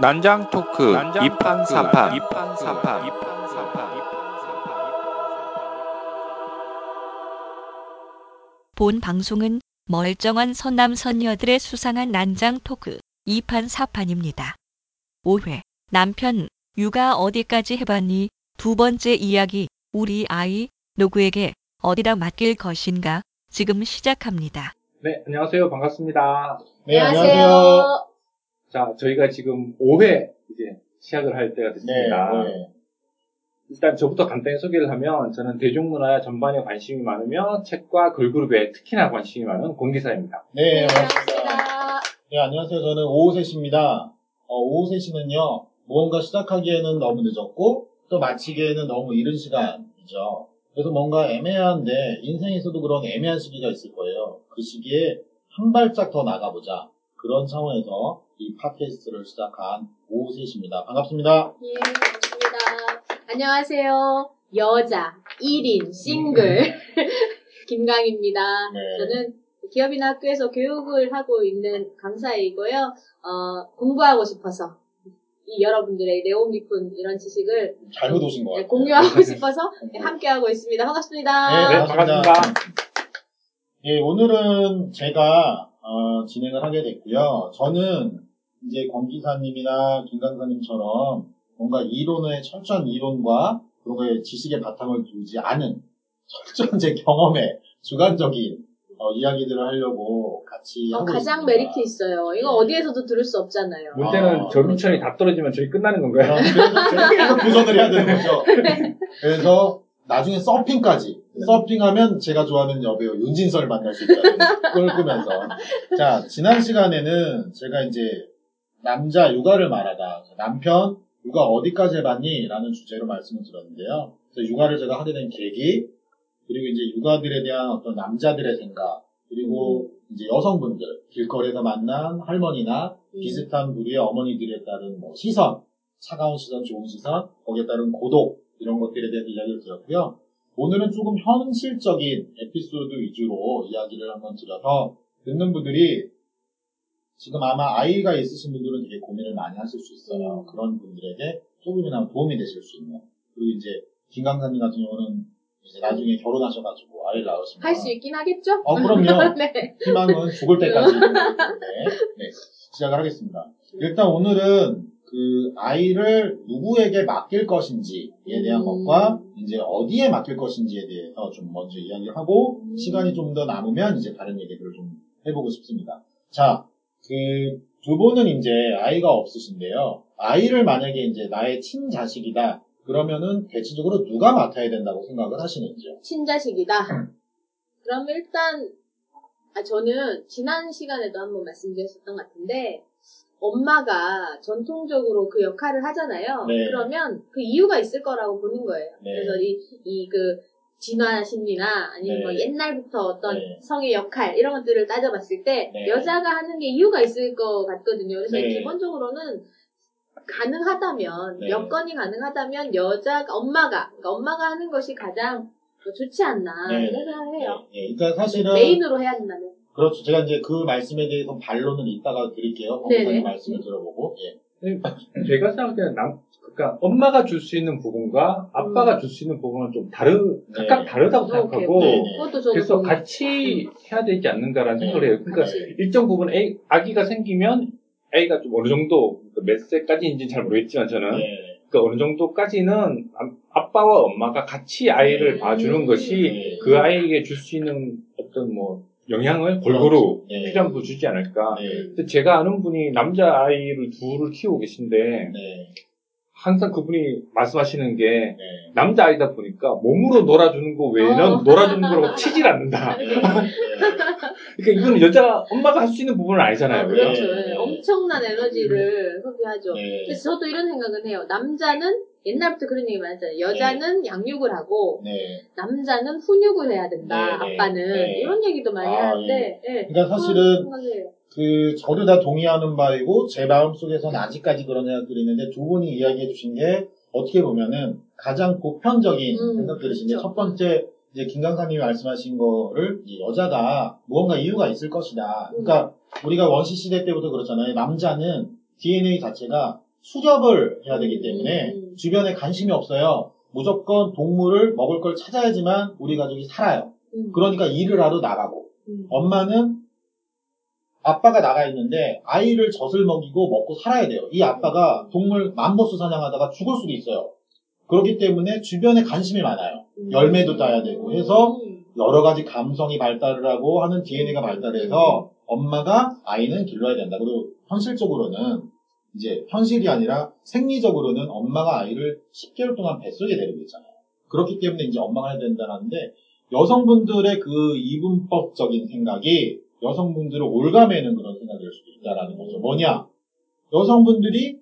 난장 토크 이판 사판 본 방송은 멀쩡한 선남 선녀들의 수상한 난장 토크 2판 4판입니다. 5회 남편 육아 어디까지 해봤니? 두 번째 이야기 우리 아이 누구에게 어디다 맡길 것인가 지금 시작합니다. 네, 안녕하세요. 반갑습니다. 네, 안녕하세요. 자, 저희가 지금 5회 이제 시작을 할 때가 네, 됐습니다. 네. 일단 저부터 간단히 소개를 하면 저는 대중문화 전반에 관심이 많으며 책과 걸그룹에 특히나 관심이 많은 공기사입니다. 네, 반갑습니다. 네, 안녕하세요. 저는 오호세 씨입니다. 어, 오호세 씨는요, 무언가 시작하기에는 너무 늦었고, 또 마치기에는 너무 이른 시간이죠. 그래서 뭔가 애매한데, 인생에서도 그런 애매한 시기가 있을 거예요. 그 시기에 한 발짝 더 나가보자. 그런 차원에서 이 팟캐스트를 시작한 오호세씨입니다. 반갑습니다. 예, 반갑습니다. 안녕하세요. 여자, 1인, 싱글, 김강입니다. 네. 저는 기업이나 학교에서 교육을 하고 있는 강사이고요. 어, 공부하고 싶어서 이 여러분들의 내용 깊은 이런 지식을 잘못 오신 것 네, 같아요. 공유하고 싶어서 네, 함께하고 있습니다. 반갑습니다. 네, 네, 반갑습니다. 예, 오늘은 제가 어, 진행을 하게 됐고요. 저는 이제 권기사님이나 김강사님처럼 뭔가 이론의 철저한 이론과 그런 거에 지식의 바탕을 두지 않은 철저한 제 경험에 주관적인 어, 이야기들을 하려고 같이 어, 하고 가장 있습니다. 메리트 있어요. 이거 어디에서도 들을 수 없잖아요. 문제는 아, 저 민천이 다 떨어지면 저희 끝나는 건가요? 그래서 계속 도전을 해야 되는 거죠. 그래서 나중에 서핑까지 서핑하면 제가 좋아하는 여배우 윤진서를 만날 수 있다는 꿈을 꾸면서 자 지난 시간에는 제가 이제 남자 육아를 말하다 남편 육아 어디까지 해봤니? 라는 주제로 말씀을 드렸는데요. 그래서 육아를 제가 하게 된 계기 그리고 이제 육아들에 대한 어떤 남자들의 생각 그리고 이제 여성분들 길거리에서 만난 할머니나 음. 비슷한 부류의 어머니들에 따른 뭐 시선, 차가운 시선, 좋은 시선, 거기에 따른 고독 이런 것들에 대해서 이야기를 드렸고요. 오늘은 조금 현실적인 에피소드 위주로 이야기를 한번 드려서 듣는 분들이 지금 아마 아이가 있으신 분들은 되게 고민을 많이 하실 수 있어요. 음. 그런 분들에게 조금이나마 도움이 되실 수 있는. 그리고 이제 김 강사님 같은 경우는 이제 나중에 결혼하셔가지고 아이를 낳으시면 할 수 있긴 하겠죠? 어, 그럼요. 네. 희망은 죽을 때까지 있는 거기 때문에 네, 시작을 하겠습니다. 일단 오늘은 그 아이를 누구에게 맡길 것인지에 대한 음. 것과 이제 어디에 맡길 것인지에 대해서 좀 먼저 이야기를 하고 음. 시간이 좀 더 남으면 이제 다른 얘기들을 좀 해보고 싶습니다. 자, 그 두 분은 이제 아이가 없으신데요. 아이를 만약에 이제 나의 친자식이다. 그러면은 대체적으로 누가 맡아야 된다고 생각을 하시는지요? 친자식이다. 그럼 일단 아, 저는 지난 시간에도 한번 말씀드렸었던 것 같은데 엄마가 전통적으로 그 역할을 하잖아요. 네. 그러면 그 이유가 있을 거라고 보는 거예요. 네. 그래서 이 이 그 진화 심리나 아니면 네. 뭐 옛날부터 어떤 네. 성의 역할 이런 것들을 따져봤을 때 네. 여자가 하는 게 이유가 있을 것 같거든요. 그래서 네. 기본적으로는 가능하다면 네. 여건이 가능하다면 여자가 엄마가 그러니까 엄마가 하는 것이 가장 좋지 않나 네. 이런 생각을 해요. 그러니까 사실은 메인으로 해야 된다면. 그렇죠. 제가 이제 그 말씀에 대해서 반론은 이따가 드릴게요. 네네. 검사님 말씀을 들어보고. 예. 제가 생각하기에는 남, 그러니까 엄마가 줄 수 있는 부분과 아빠가 줄 수 있는 부분은 좀 다르, 각각 네. 다르다고 오케이, 생각하고. 네, 네. 저도 그래서. 같이 해야 되지 않는가라는 네. 생각을 해요. 그러니까. 일정 부분 애, 아기가 생기면 애가 좀 어느 정도 그몇 세까지인지는 잘 모르겠지만 저는 네. 그 어느 정도까지는 아- 아빠와 엄마가 같이 아이를 네. 봐주는 것이 네. 그 아이에게 줄 수 있는 어떤 뭐 영향을 골고루 네. 필요한 부 주지 않을까. 네. 근데 제가 아는 분이 남자 아이를 둘을 키우고 계신데 네. 항상 그분이 말씀하시는 게 네. 남자 아이다 보니까 몸으로 놀아주는 거 외에는 어. 놀아주는 거라고 치질 않는다. 네. 그러니까 이건 여자 엄마가 할 수 있는 부분은 아니잖아요. 아, 그렇죠. 네. 네. 엄청난 에너지를 소비하죠. 네. 그래서 저도 이런 생각은 해요. 남자는 옛날부터 그런 얘기 많았잖아요. 여자는 양육을 하고 네. 남자는 훈육을 해야 된다. 네, 네. 아빠는 네. 이런 얘기도 많이 아, 하는데. 예. 그러니까 사실은. 그 저도 다 동의하는 바이고 제 마음 속에서는 아직까지 그런 생각들이 있는데 두 분이 이야기해 주신 게 어떻게 보면은 가장 보편적인 음, 생각들이신데 그렇죠. 첫 번째 이제 김 강사님이 말씀하신 거를 이 여자가 무언가 이유가 있을 것이다. 그러니까 우리가 원시 시대 때부터 그렇잖아요. 남자는 DNA 자체가 수렵을 해야 되기 때문에 음. 주변에 관심이 없어요. 무조건 동물을 먹을 걸 찾아야지만 우리 가족이 살아요. 음. 그러니까 일을 하러 나가고 음. 엄마는 아빠가 나가 있는데 아이를 젖을 먹이고 먹고 살아야 돼요. 이 아빠가 동물 맘보스 사냥하다가 죽을 수도 있어요. 그렇기 때문에 주변에 관심이 많아요. 음. 열매도 따야 되고 해서 음. 여러 가지 감성이 발달을 하고 하는 DNA가 발달해서 엄마가 아이는 길러야 된다. 그리고 현실적으로는 이제 현실이 아니라 생리적으로는 엄마가 아이를 10개월 동안 뱃속에 데리고 있잖아요. 그렇기 때문에 이제 엄마가 해야 된다는데 여성분들의 그 이분법적인 생각이 여성분들을 올가매는 그런 생각일 수도 있다라는 거죠. 뭐냐? 여성분들이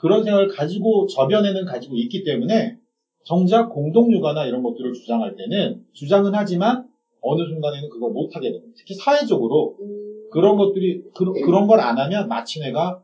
그런 생각을 가지고 저변에는 가지고 있기 때문에 정작 공동육아나 이런 것들을 주장할 때는 주장은 하지만 어느 순간에는 그거 못하게 됩니다. 특히 사회적으로 음. 그런 것들이 그, 런 걸 안 하면 마치 내가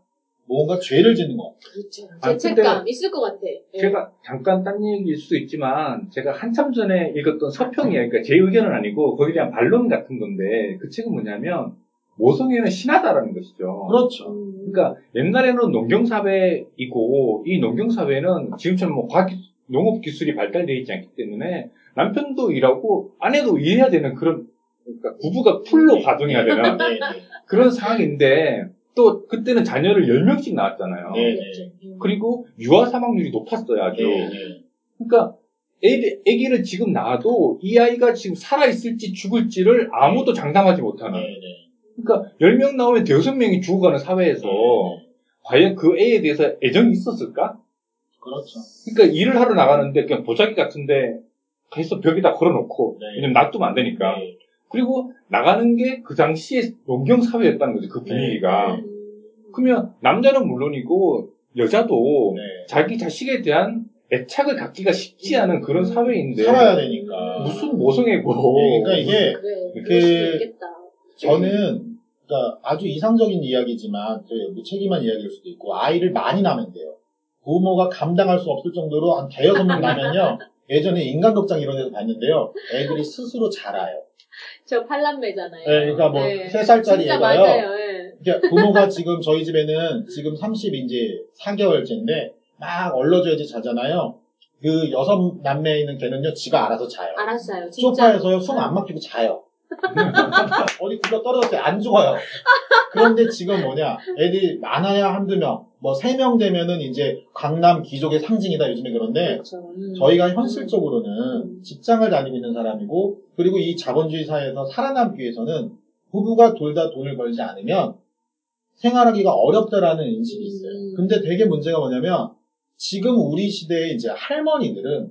뭔가 죄를 짓는 것 같아요. 그렇죠. 아, 죄책감 있을 것 같아. 예. 제가 잠깐 딴 얘기일 수도 있지만 제가 한참 전에 읽었던 서평이에요. 그러니까 제 의견은 아니고 거기에 대한 반론 같은 건데 그 책은 뭐냐면 모성애는 신하다라는 것이죠. 그렇죠. 음. 그러니까 옛날에는 농경사회이고 이 농경사회는 지금처럼 뭐 과학 농업 기술이 발달되어 있지 않기 때문에 남편도 일하고 아내도 일해야 되는 그런 그러니까 부부가 풀로 가동해야 되는 네, 네. 그런 상황인데 또 그때는 자녀를 10명씩 낳았잖아요. 네. 그리고 유아 사망률이 높았어요, 아주. 네, 네. 그러니까 애기, 애기를 지금 낳아도 이 아이가 지금 살아있을지 죽을지를 아무도 장담하지 못하는. 네, 네. 그러니까 10명 나오면 대여섯 명이 죽어가는 사회에서 네. 과연 그 애에 대해서 애정이 있었을까? 그렇죠. 그러니까 일을 하러 나가는데 그냥 보자기 같은데 가서 벽에다 걸어놓고 네. 왜냐면 놔두면 안 되니까. 네. 그리고 나가는 게 그 당시에 농경 사회였다는 거죠, 그 분위기가. 음. 그러면 남자는 물론이고 여자도 네. 자기 자식에 대한 애착을 갖기가 쉽지 않은 그런 사회인데 살아야 되니까. 무슨 모성애고 네, 그러니까 이게 그 저는 그러니까 아주 이상적인 이야기지만 그 무책임한 이야기일 수도 있고 아이를 많이 낳으면 돼요. 부모가 감당할 수 없을 정도로 한 대여섯 명 낳으면요. 예전에 인간극장 이런 데서 봤는데요. 애들이 스스로 자라요. 저 팔남매잖아요. 네, 그러니까 뭐 네. 세 살짜리 진짜 애가요. 맞아요. 예. 그러니까 부모가 지금 저희 집에는 지금 30 이제 4개월째인데 막 얼러줘야지 자잖아요. 그 여섯 남매에 있는 걔는요, 지가 알아서 자요. 알았어요. 진짜. 소파에서요, 숨 안 막히고 자요. 어디 굴러 떨어졌어요. 안 죽어요. 그런데 지금 뭐냐, 애들이 많아야 한두 명, 뭐 세 명 되면은 이제 강남 귀족의 상징이다 요즘에 그런데, 그렇죠. 음. 저희가 현실적으로는 직장을 다니고 있는 사람이고, 그리고 이 자본주의 사회에서 살아남기 위해서는 부부가 둘 다 돈을 벌지 않으면 생활하기가 어렵다라는 인식이 있어요. 음. 근데 되게 문제가 뭐냐면, 지금 우리 시대의 이제 할머니들은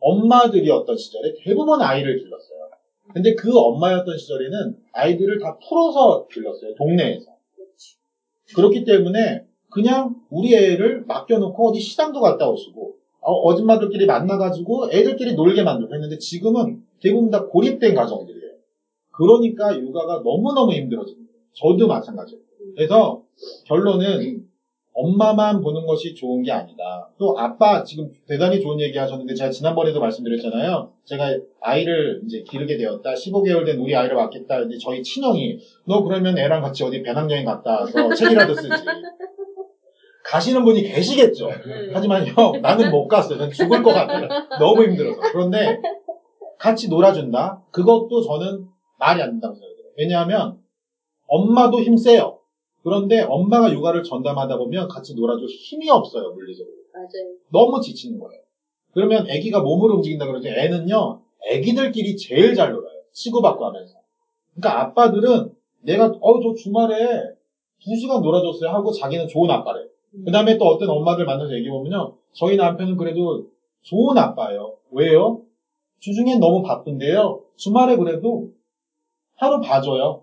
엄마들이었던 시절에 대부분 아이를 길렀어요. 근데 그 엄마였던 시절에는 아이들을 다 풀어서 길렀어요. 동네에서. 그렇기 때문에 그냥 우리 애를 맡겨놓고 어디 시장도 갔다 오시고 어, 줌마들끼리 만나가지고 애들끼리 놀게 만들고 했는데 지금은 대부분 다 고립된 가정들이에요. 그러니까 육아가 너무너무 힘들어집니다. 저도 마찬가지예요. 그래서 결론은 엄마만 보는 것이 좋은 게 아니다. 또 아빠 지금 대단히 좋은 얘기 하셨는데 제가 지난번에도 말씀드렸잖아요. 제가 아이를 이제 기르게 되었다. 15개월 된 우리 아이를 맡겠다. 근데 저희 친형이 너 그러면 애랑 같이 어디 배낭여행 갔다 와서 책이라도 쓰지. 가시는 분이 계시겠죠. 음. 하지만 형 나는 못 갔어요. 난 죽을 것 같아요. 너무 힘들어서. 그런데 같이 놀아준다. 그것도 저는 말이 안 된다고 생각해요. 왜냐하면 엄마도 힘 세요. 그런데 엄마가 육아를 전담하다 보면 같이 놀아줄 힘이 없어요, 물리적으로. 맞아요. 너무 지치는 거예요. 그러면 아기가 몸으로 움직인다 그러지 애는요, 아기들끼리 제일 잘 놀아요. 치고받고 하면서. 그러니까 아빠들은 내가 어 저 주말에 두 시간 놀아줬어요 하고 자기는 좋은 아빠래. 그 다음에 또 어떤 엄마들 만나서 얘기해보면요. 저희 남편은 그래도 좋은 아빠예요. 왜요? 주중엔 너무 바쁜데요. 주말에 그래도 하루 봐줘요.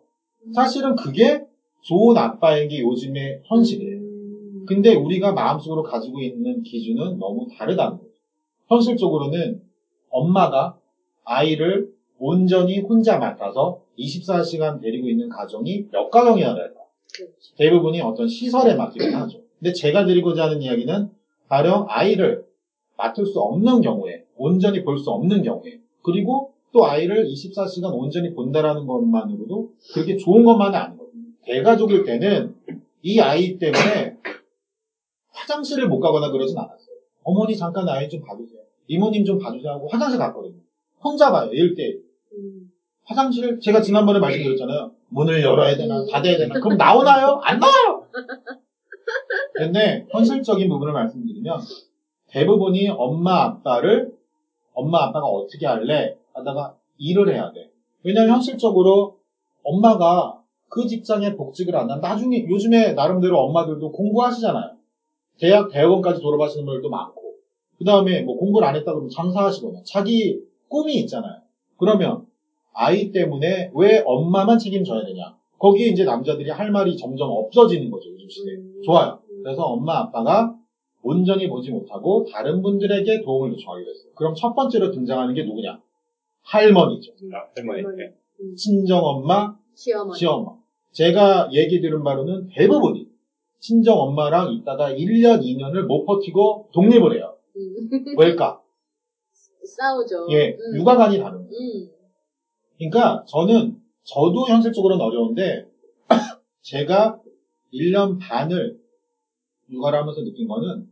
사실은 그게 좋은 아빠인 게 요즘의 현실이에요. 음. 근데 우리가 마음속으로 가지고 있는 기준은 너무 다르다는 거죠. 현실적으로는 엄마가 아이를 온전히 혼자 맡아서 24시간 데리고 있는 가정이 몇 가정이나 될까? 그렇죠. 대부분이 어떤 시설에 맡기곤 하죠. 근데 제가 드리고자 하는 이야기는 가령 아이를 맡을 수 없는 경우에, 온전히 볼 수 없는 경우에, 그리고 또 아이를 24시간 온전히 본다라는 것만으로도 그렇게 좋은 것만은 아니거든요. 대가족일 때는 이 아이 때문에 화장실을 못 가거나 그러진 않았어요. 어머니 잠깐 아이 좀 봐주세요. 이모님 좀 봐주세요 하고 화장실 갔거든요. 혼자 봐요. 1대1. 음. 화장실 제가 지난번에 말씀드렸잖아요. 문을 열어야 되나 닫아야 되나 그럼 나오나요? 안 나와요. 근데 현실적인 부분을 말씀드리면 대부분이 엄마 아빠를 엄마 아빠가 어떻게 할래 하다가 일을 해야 돼. 왜냐하면 현실적으로 엄마가 그 직장에 복직을 안 하면 나중에 요즘에 나름대로 엄마들도 공부하시잖아요. 대학 대학원까지 졸업하시는 분들도 많고 그 다음에 뭐 공부를 안 했다 그러면 장사하시거나 자기 꿈이 있잖아요. 그러면 아이 때문에 왜 엄마만 책임져야 되냐? 거기에 이제 남자들이 할 말이 점점 없어지는 거죠, 요즘 시대에. 음. 좋아요. 그래서 엄마, 아빠가 온전히 보지 못하고 다른 분들에게 도움을 요청하게 됐어요. 그럼 첫 번째로 등장하는 게 누구냐? 할머니죠. 아, 할머니. 음. 친정 엄마, 시어머니. 시엄마. 제가 얘기 들은 바로는 대부분이 친정 엄마랑 있다가 1년, 2년을 못 버티고 독립을 해요. 음. 왜일까? 싸우죠. 예, 음. 육아관이 다른 거예요. 음. 그러니까 저는 저도 현실적으로는 어려운데 제가 1년 반을 육아를 하면서 느낀 거는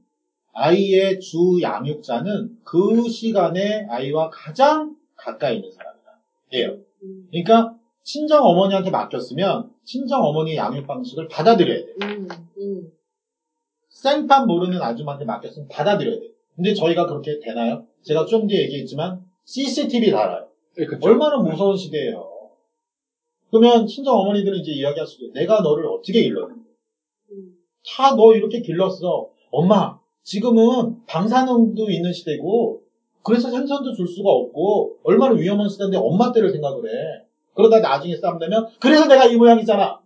아이의 주 양육자는 그 시간에 아이와 가장 가까이 있는 사람이다. 예요. 음. 그러니까 친정 어머니한테 맡겼으면 친정 어머니의 양육 방식을 받아들여야 돼. 음. 음. 생판 모르는 아줌마한테 맡겼으면 받아들여야 돼. 근데 저희가 그렇게 되나요? 제가 좀 뒤에 얘기했지만 CCTV 달아요. 네, 그쵸. 얼마나 무서운 시대예요. 그러면 친정 어머니들은 이제 이야기할 수도 있어요. 내가 너를 어떻게 길렀는데. 음. 다너 이렇게 길렀어. 엄마, 지금은 방사능도 있는 시대고, 그래서 생선도 줄 수가 없고, 얼마나 위험한 시대인데 엄마 때를 생각을 해. 그러다 나중에 싸움 내면, 그래서 내가 이 모양이잖아.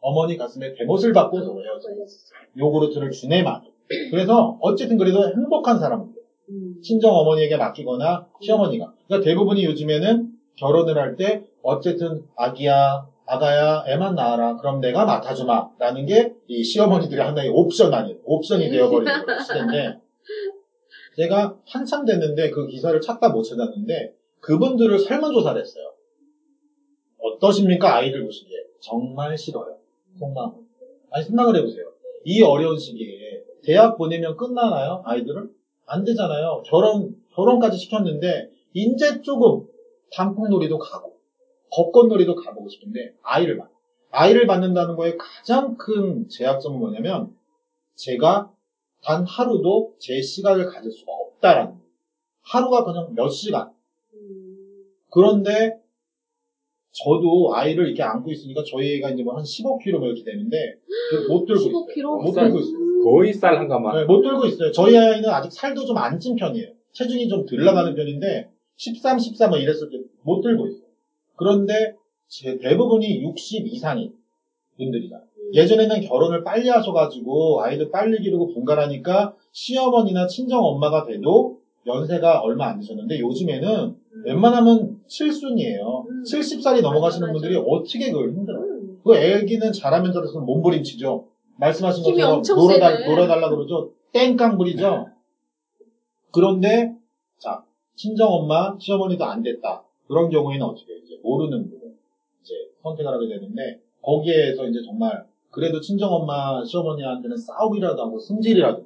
어머니 가슴에 대못을 받고. 요구르트를 주네만. 그래서 어쨌든 그래도 행복한 사람들. 음. 친정 어머니에게 맡기거나 시어머니가. 그러니까 대부분이 요즘에는 결혼을 할 때 어쨌든 아기야, 아가야, 애만 낳아라. 그럼 내가 맡아주마. 라는 게 이 시어머니들의 하나의 옵션 아닌, 옵션이 되어버리는 거예요, 시대인데. 제가 한참 됐는데 그 기사를 찾다 못 찾았는데 그분들을 설문조사를 했어요. 어떠십니까? 아이들 보시기에. 정말 싫어요. 속마음. 아니, 생각을 해보세요. 이 어려운 시기에 대학 보내면 끝나나요? 아이들은? 안 되잖아요. 결혼, 결혼까지 시켰는데, 이제 조금 단풍놀이도 가고, 벚꽃놀이도 가보고 싶은데, 아이를 낳 아이를 낳는다는 거에 가장 큰 제약점은 뭐냐면, 제가 단 하루도 제 시간을 가질 수가 없다라는 거예요. 하루가 그냥 몇 시간. 음. 그런데, 저도 아이를 이렇게 안고 있으니까 저희 애가 이제 뭐 한 15kg 뭐 이렇게 되는데, 못 들고 있어요. 15kg? 못 들고 있어요. 거의 쌀 한 가마. 네, 못 들고 있어요. 저희 아이는 아직 살도 좀 안 찐 편이에요. 체중이 좀 덜 나가는 편인데 13, 14 뭐 이랬을 때 못 들고 있어요. 그런데 제 대부분이 60 이상인 분들이다. 음. 예전에는 결혼을 빨리 하셔가지고 아이들 빨리 기르고 분갈하니까 시어머니나 친정 엄마가 돼도 연세가 얼마 안 되셨는데 요즘에는 웬만하면 7순이에요. 음. 70살이 넘어가시는 맞아, 맞아. 분들이 어떻게 그걸 힘들어요. 음. 그 애기는 자라면 자라서 몸부림치죠. 말씀하신 것처럼 놀아달, 세네. 놀아달라 그러죠. 땡깡 부리죠. 그런데 자 친정엄마, 시어머니도 안 됐다. 그런 경우에는 어떻게? 이제 모르는 부분 이제 선택을 하게 되는데 거기에서 이제 정말 그래도 친정엄마, 시어머니한테는 싸우기라도 하고 승질이라도.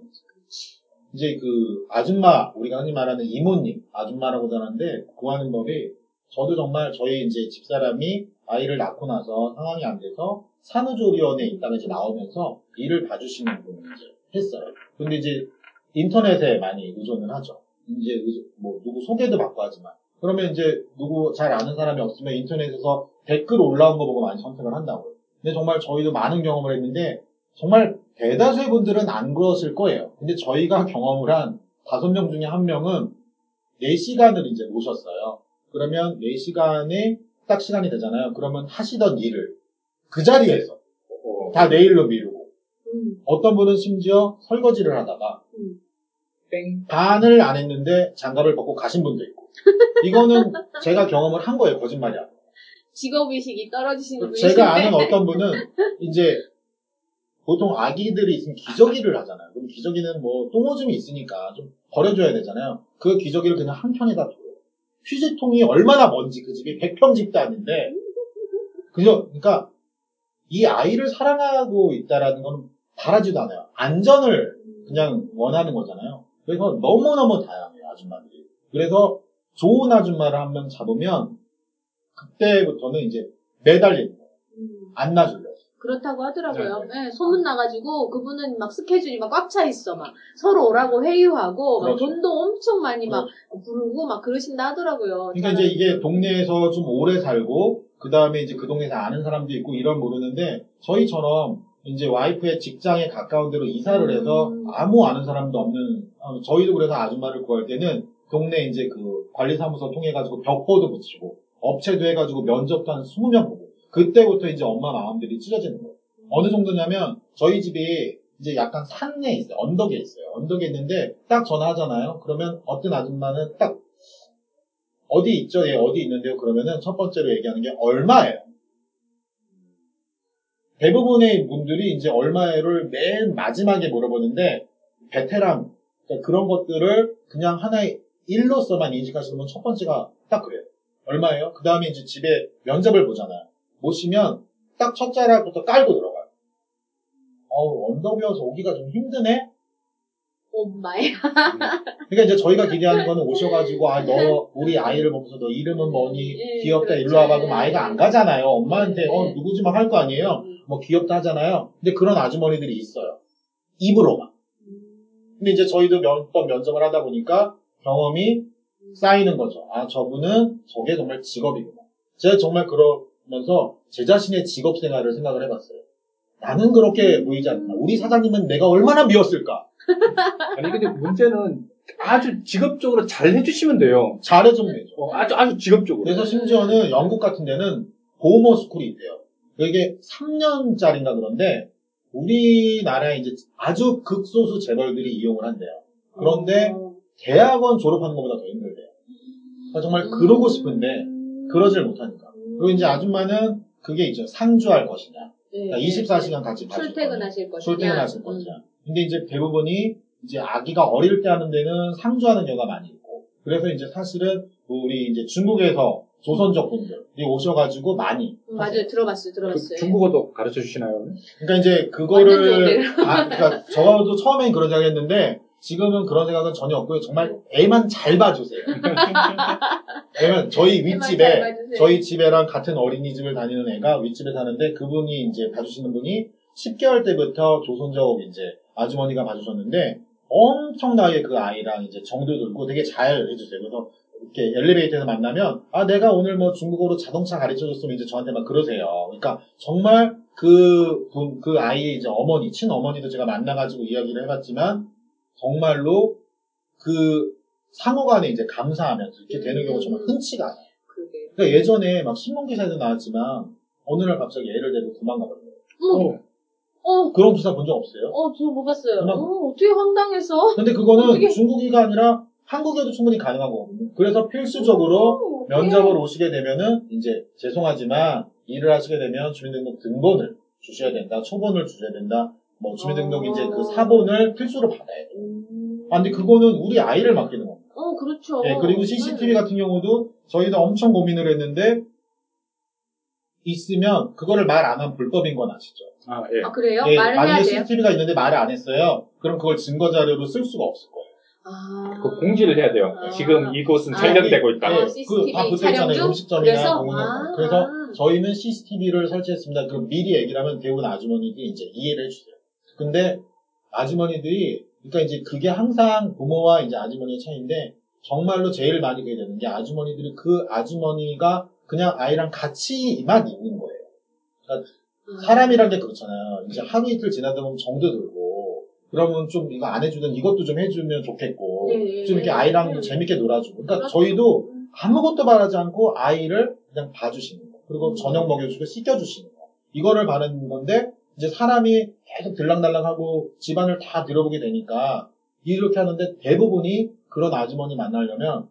이제 그 아줌마 우리가 흔히 말하는 이모님 아줌마라고 하는데 구하는 법이 저도 정말 저희 이제 집사람이 아이를 낳고 나서 상황이 안 돼서 산후조리원에 있다가 이제 나오면서 일을 봐주시는 분을 이제 했어요. 근데 이제 인터넷에 많이 의존을 하죠. 이제 의- 뭐 누구 소개도 받고 하지만 그러면 이제 누구 잘 아는 사람이 없으면 인터넷에서 댓글 올라온 거 보고 많이 선택을 한다고요. 근데 정말 저희도 많은 경험을 했는데 정말 대다수의 분들은 안 그러실 거예요. 근데 저희가 경험을 한 다섯 명 중에 한 명은 4시간을 이제 모셨어요. 그러면 4시간에 딱 시간이 되잖아요. 그러면 하시던 일을 그 자리에서 어, 다 내일로 미루고 음. 어떤 분은 심지어 설거지를 하다가 음. 땡. 반을 안 했는데 장갑을 벗고 가신 분도 있고 이거는 제가 경험을 한 거예요. 거짓말이 아니라. 직업의식이 떨어지시는 분이신데. 제가 아는 어떤 분은 이제 보통 아기들이 있으면 기저귀를 하잖아요. 그럼 기저귀는 뭐 똥오줌이 있으니까 좀 버려줘야 되잖아요. 그 기저귀를 그냥 한 켠에다 둬요. 휴지통이 얼마나 먼지 그 집이 100평 집도 아닌데 그죠? 그러니까 이 아이를 사랑하고 있다라는 건 바라지도 않아요. 안전을 그냥 원하는 거잖아요. 그래서 너무너무 다양해요, 아줌마들이. 그래서 좋은 아줌마를 한 명 잡으면 그때부터는 이제 매달리는 거예요. 음. 안 놔줄래요. 그렇다고 하더라고요. 네, 네, 소문 나가지고 그분은 막 스케줄이 막 꽉 차 있어. 막 서로 오라고 회유하고 막 그렇죠. 돈도 엄청 많이 막 부르고 막 그러신다 하더라고요. 그러니까 이제 이게 동네에서 좀 오래 살고 그 다음에 이제 그 동네에서 아는 사람도 있고 이런 모르는데 저희처럼 이제 와이프의 직장에 가까운 데로 이사를 해서 음. 아무 아는 사람도 없는 어, 저희도 그래서 아줌마를 구할 때는 동네 이제 그 관리사무소 통해 가지고 벽보도 붙이고 업체도 해가지고 면접도 한 20명 보고 그때부터 이제 엄마 마음들이 찢어지는 거예요. 어느 정도냐면 저희 집이 이제 약간 산에 있어요. 언덕에 있어요. 언덕에 있는데 딱 전화하잖아요. 그러면 어떤 아줌마는 딱 어디 있죠? 예, 어디 있는데요? 그러면은 첫 번째로 얘기하는 게 얼마예요. 대부분의 분들이 이제 얼마예를 맨 마지막에 물어보는데 베테랑 그러니까 그런 것들을 그냥 하나의 일로서만 인식하시는 분첫 번째가 딱 그래요. 얼마예요? 그 다음에 이제 집에 면접을 보잖아요. 모시면 딱첫 자락부터 깔고 들어가요. 어우, 언덕이어서 오기가 좀 힘드네? 엄마의 그러니까 이제 저희가 기대하는 거는 오셔가지고 아 너 우리 아이를 보면서 너 이름은 뭐니? 예, 귀엽다 그렇죠. 일로 와봐. 그럼 아이가 안 가잖아요. 엄마한테 네. 어 누구지 막할거 아니에요? 뭐 귀엽다 하잖아요. 근데 그런 아주머니들이 있어요. 입으로만. 근데 이제 저희도 몇번 면접을 하다 보니까 경험이 쌓이는 거죠. 아 저분은 저게 정말 직업이구나. 제가 정말 그러 면서 제 자신의 직업 생활을 생각을 해봤어요 나는 그렇게 보이지 않나 우리 사장님은 내가 얼마나 미웠을까 아니 근데 문제는 아주 직업적으로 잘 해주시면 돼요. 잘 해주면 되죠 어, 아주 아주 직업적으로. 그래서 심지어는 영국 같은 데는 보모 스쿨이 있대요. 이게 3년짜리인가 그런데 우리나라에 이제 아주 극소수 재벌들이 이용을 한대요. 그런데 어. 대학원 졸업하는 것보다 더 힘들대요. 정말 그러고 싶은데 그러질 못하니까. 그리고 이제 아줌마는 그게 있죠. 상주할 것이냐. 네, 그러니까 네, 24시간 같이 봐줄. 출퇴근하실 것이냐. 출퇴근하실 것이냐. 근데 이제 대부분이 이제 아기가 어릴 때 하는 데는 상주하는 경우가 많이 있고. 그래서 이제 사실은 우리 이제 중국에서 조선족 분들이 오셔가지고 많이. 음. 맞아요. 들어봤어요. 그 들어봤어요. 중국어도 가르쳐 주시나요? 그러니까 이제 그거를. 아, 그러니까 저도 처음엔 그런 생각했는데 지금은 그런 생각은 전혀 없고요. 정말 애만 잘 봐주세요. 저희 애만 잘 윗집에. 저희 집애랑 같은 어린이집을 다니는 애가 윗집에 사는데 그분이 이제 봐주시는 분이 10개월 때부터 조선족 이제 아주머니가 봐주셨는데 엄청나게 그 아이랑 이제 정도 들고 되게 잘 해주세요. 그래서 이렇게 엘리베이터에서 만나면 아 내가 오늘 뭐 중국어로 자동차 가르쳐줬으면 이제 저한테 막 그러세요. 그러니까 정말 그 분, 그 아이의 이제 어머니, 친어머니도 제가 만나가지고 이야기를 해봤지만 정말로 그 상호간에 이제 감사하면서 이렇게 되는 경우가 정말 흔치가 않아요. 그러니까 예전에 막 신문 기사에도 나왔지만 어느 날 갑자기 애를 데리고 도망가 버려요. 어머, 어, 그런 기사 본 적 없어요? 어, 저 못 봤어요. 그만- 어, 어떻게 황당해서? 근데 그거는 어떻게- 중국이가 아니라 한국에도 충분히 가능한 거거든요. 그래서 필수적으로 어, 어떡해. 면접을 오시게 되면은 이제 죄송하지만 일을 하시게 되면 주민등록 등본을 주셔야 된다. 초본을 주셔야 된다. 뭐 주민 등록 아. 이제 그 사본을 필수로 받아야 돼요. 음. 아, 근데 그거는 우리 아이를 맡기는 겁니다. 어, 그렇죠. 예, 그리고 CCTV 같은 경우도 저희도 엄청 고민을 했는데 있으면 그거를 말 안 하면 불법인 건 아시죠? 아, 예. 아, 그래요? 예, 말을 해야 만약에 돼요? CCTV가 있는데 말을 안 했어요. 그럼 그걸 증거 자료로 쓸 수가 없을 거예요. 아. 그 공지를 해야 돼요. 아. 지금 이곳은 아, 촬영되고 있다. 아, 예, CCTV 그다 붙어 촬영 있잖아요. 중? 음식점이나 그래서? 공연. 아. 그래서 저희는 CCTV를 설치했습니다. 그럼 미리 얘기를 하면 대부분 아주머니들이 이제 이해를 해주세요. 근데 아주머니들이 그러니까 이제 그게 항상 부모와 이제 아주머니의 차이인데 정말로 제일 많이 그게 되는 게 아주머니들이 그 아주머니가 그냥 아이랑 같이만 있는 거예요. 사람이란 게 그렇잖아요. 이제 하루 이틀 지나다 보면 정도 들고, 그러면 좀 이거 안 해주든 이것도 좀 해주면 좋겠고, 예, 예, 좀 이렇게 예. 아이랑도 음. 재밌게 놀아주고. 그러니까 그렇죠. 저희도 아무것도 바라지 않고 아이를 그냥 봐주시는 거. 그리고 음. 저녁 먹여주고 씻겨주시는 거. 이거를 바라는 건데, 이제 사람이 계속 들락날락하고 집안을 다 들어보게 되니까, 이렇게 하는데 대부분이 그런 아주머니 만나려면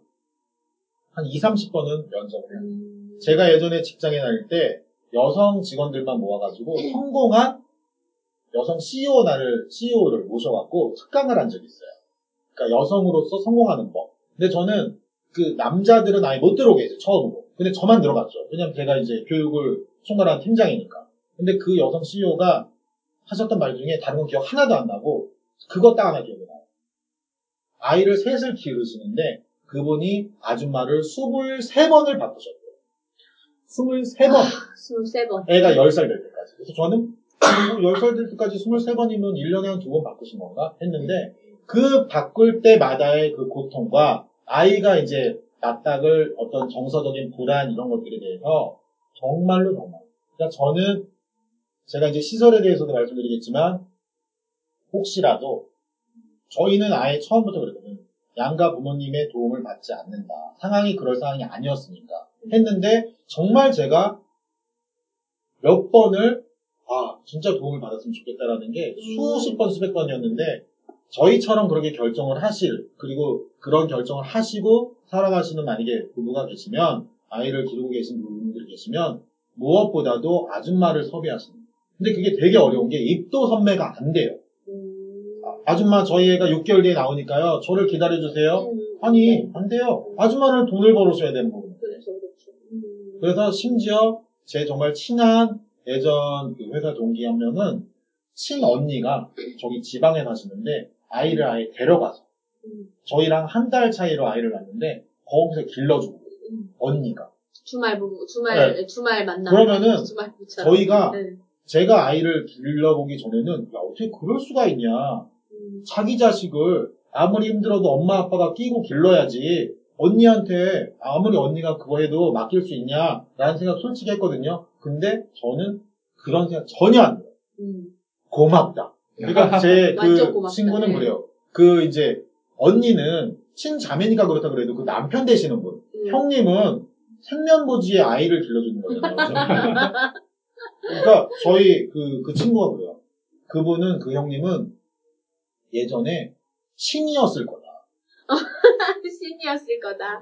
한 2, 30번은 면접을 해요. 음. 제가 예전에 직장에 다닐 때 여성 직원들만 모아가지고 성공한 여성 CEO 나를 CEO를 모셔갖고 특강을 한 적이 있어요. 그러니까 여성으로서 성공하는 법. 근데 저는 그 남자들은 아예 못 들어오게 했어요 처음으로. 근데 저만 들어갔죠. 왜냐면 제가 이제 교육을 총괄하는 팀장이니까. 근데 그 여성 CEO가 하셨던 말 중에 다른 건 기억 하나도 안 나고 그것 딱 하나 기억이 나요. 아이를 셋을 기르시는데 그분이 아줌마를 23번을 바꾸셨대요. 23번. 23번. 애가 10살 될 때까지. 그래서 저는 뭐 10살 될 때까지 23번이면 1년에 한 두 번 바꾸신 건가 했는데 그 바꿀 때마다의 그 고통과 아이가 이제 낯닥을 어떤 정서적인 불안 이런 것들에 대해서 정말로 정말. 그러니까 저는 제가 이제 시설에 대해서도 말씀드리겠지만 혹시라도 저희는 아예 처음부터 그랬거든요. 양가 부모님의 도움을 받지 않는다. 상황이 그럴 상황이 아니었으니까 했는데 정말 제가 몇 번을 아 진짜 도움을 받았으면 좋겠다라는 게 수십 번 수백 번이었는데 저희처럼 그렇게 결정을 하실 그리고 그런 결정을 하시고 살아가시는 만약에 부부가 계시면 아이를 기르고 계신 분들이 계시면 무엇보다도 아줌마를 섭외하시는. 근데 그게 되게 어려운 게 입도 선매가 안 돼요. 음. 아줌마 저희 애가 6개월 뒤에 나오니까요. 저를 기다려주세요. 음. 아니 안 돼요. 아줌마는 돈을 벌어줘야 되는 거거든요. 그렇죠, 그렇죠. 음. 그래서 심지어 제 정말 친한 예전 그 회사 동기 한 명은 친언니가 저기 지방에 사시는데 아이를 아예 데려가서 음. 저희랑 한 달 차이로 아이를 낳는데 거기서 길러주고. 언니가 주말 부부, 주말, 주말 만남. 그러면은 주말. 저희가 네. 제가 아이를 길러보기 전에는 야 어떻게 그럴 수가 있냐 음. 자기 자식을 아무리 힘들어도 엄마 아빠가 끼고 길러야지 언니한테 아무리 언니가 그거 해도 맡길 수 있냐 라는 생각 솔직히 했거든요. 근데 저는 그런 생각 전혀 안. 음. 고맙다. 그러니까 제 그. 친구는 네. 그래요. 그 이제 언니는 친자매니까 그렇다 그래도 그 남편 되시는 분. 음. 형님은 생면보지에 아이를 길러주는 거잖아요. 그러니까 저희 그, 그 친구가 그래요. 그분은 그 형님은 예전에 신이었을 거다. 신이었을 거다.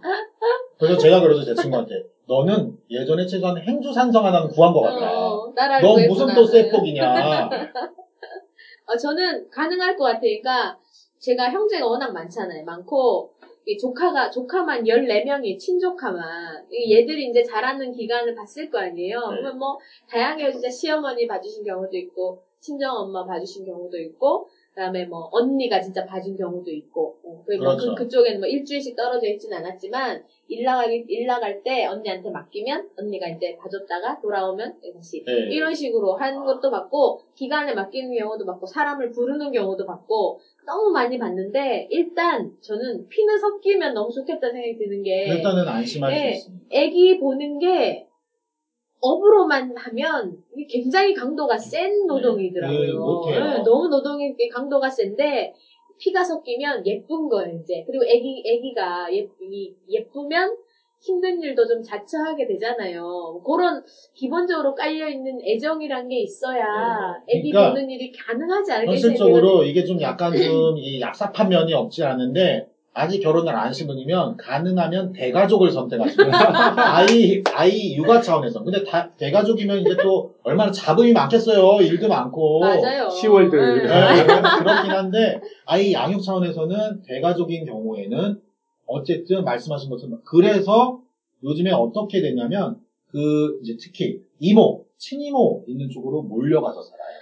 그래서 제가 그러죠 제 친구한테 너는 예전에 최소한 행주산성 하나는 구한 것 같다. 어, 넌. 무슨 또 쇠폭이냐. 어, 저는 가능할 것 같으니까 제가 형제가 워낙 많잖아요. 많고 이 조카가 조카만 14명이 친조카만 이 얘들이 이제 자라는 기간을 봤을 거 아니에요. 네. 그러면 뭐 다양해요. 진짜 시어머니 봐주신 경우도 있고 친정 엄마 봐주신 경우도 있고 그다음에 뭐 언니가 진짜 봐준 경우도 있고 어, 그리고 뭐 그렇죠. 그, 그쪽에는 뭐 일주일씩 떨어져 있진 않았지만 일 나가기 일 나갈 때 언니한테 맡기면 언니가 이제 봐줬다가 돌아오면 다시 네. 이런 식으로 하는 것도 봤고 기간에 맡기는 경우도 봤고 사람을 부르는 경우도 봤고 너무 많이 봤는데 일단 저는 피는 섞이면 너무 좋겠다 생각이 드는 게 일단은 안심할 네. 수 있습니다. 애기 보는 게 업으로만 하면 굉장히 강도가 센 노동이더라고요. 그 못해요. 네, 너무 노동이 강도가 센데 피가 섞이면 예쁜 거예요 이제. 그리고 애기 애기가 예, 이- 예쁘면 힘든 일도 좀 자처하게 되잖아요. 그런 기본적으로 깔려 있는 애정이란 게 있어야 네. 애기 그러니까 보는 일이 가능하지 않겠어요? 현실적으로 이게 좀 약간 좀 이 얍삽한 면이 없지 않은데 아직 결혼을 안 하신 분이면 가능하면 대가족을 선택하시면 아이 아이 육아 차원에서 근데 다 대가족이면 이제 또 얼마나 잡음이 많겠어요 일도 많고 맞아요. 시월드. 네. 네, 그렇긴 한데 아이 양육 차원에서는 대가족인 경우에는 어쨌든 말씀하신 것처럼 그래서 요즘에 어떻게 됐냐면 그 이제 특히 이모 친이모 있는 쪽으로 몰려가서 살아요.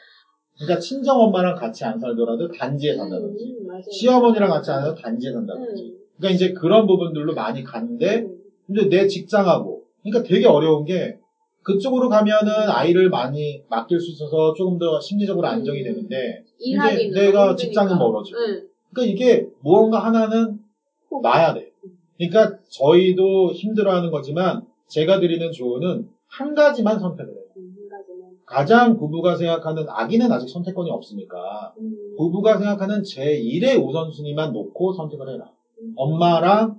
그러니까 친정 엄마랑 같이 안 살더라도 단지에 산다든지 음, 맞아요. 시어머니랑 같이 안 살도 단지에 산다든지 음, 그러니까 이제 그런 부분들로 많이 가는데 음. 근데 내 직장하고 그러니까 되게 어려운 게 그쪽으로 가면은 아이를 많이 맡길 수 있어서 조금 더 심리적으로 안정이 음. 되는데 이제 내가 직장은. 멀어지고 응. 그러니까 이게 무언가 하나는 꼭 놔야 돼. 그러니까 저희도 힘들어하는 거지만 제가 드리는 조언은 한 가지만 선택을 해요. 가장 부부가 생각하는 아기는 아직 선택권이 없으니까 음. 부부가 생각하는 제1의 우선순위만 놓고 선택을 해라. 음. 엄마랑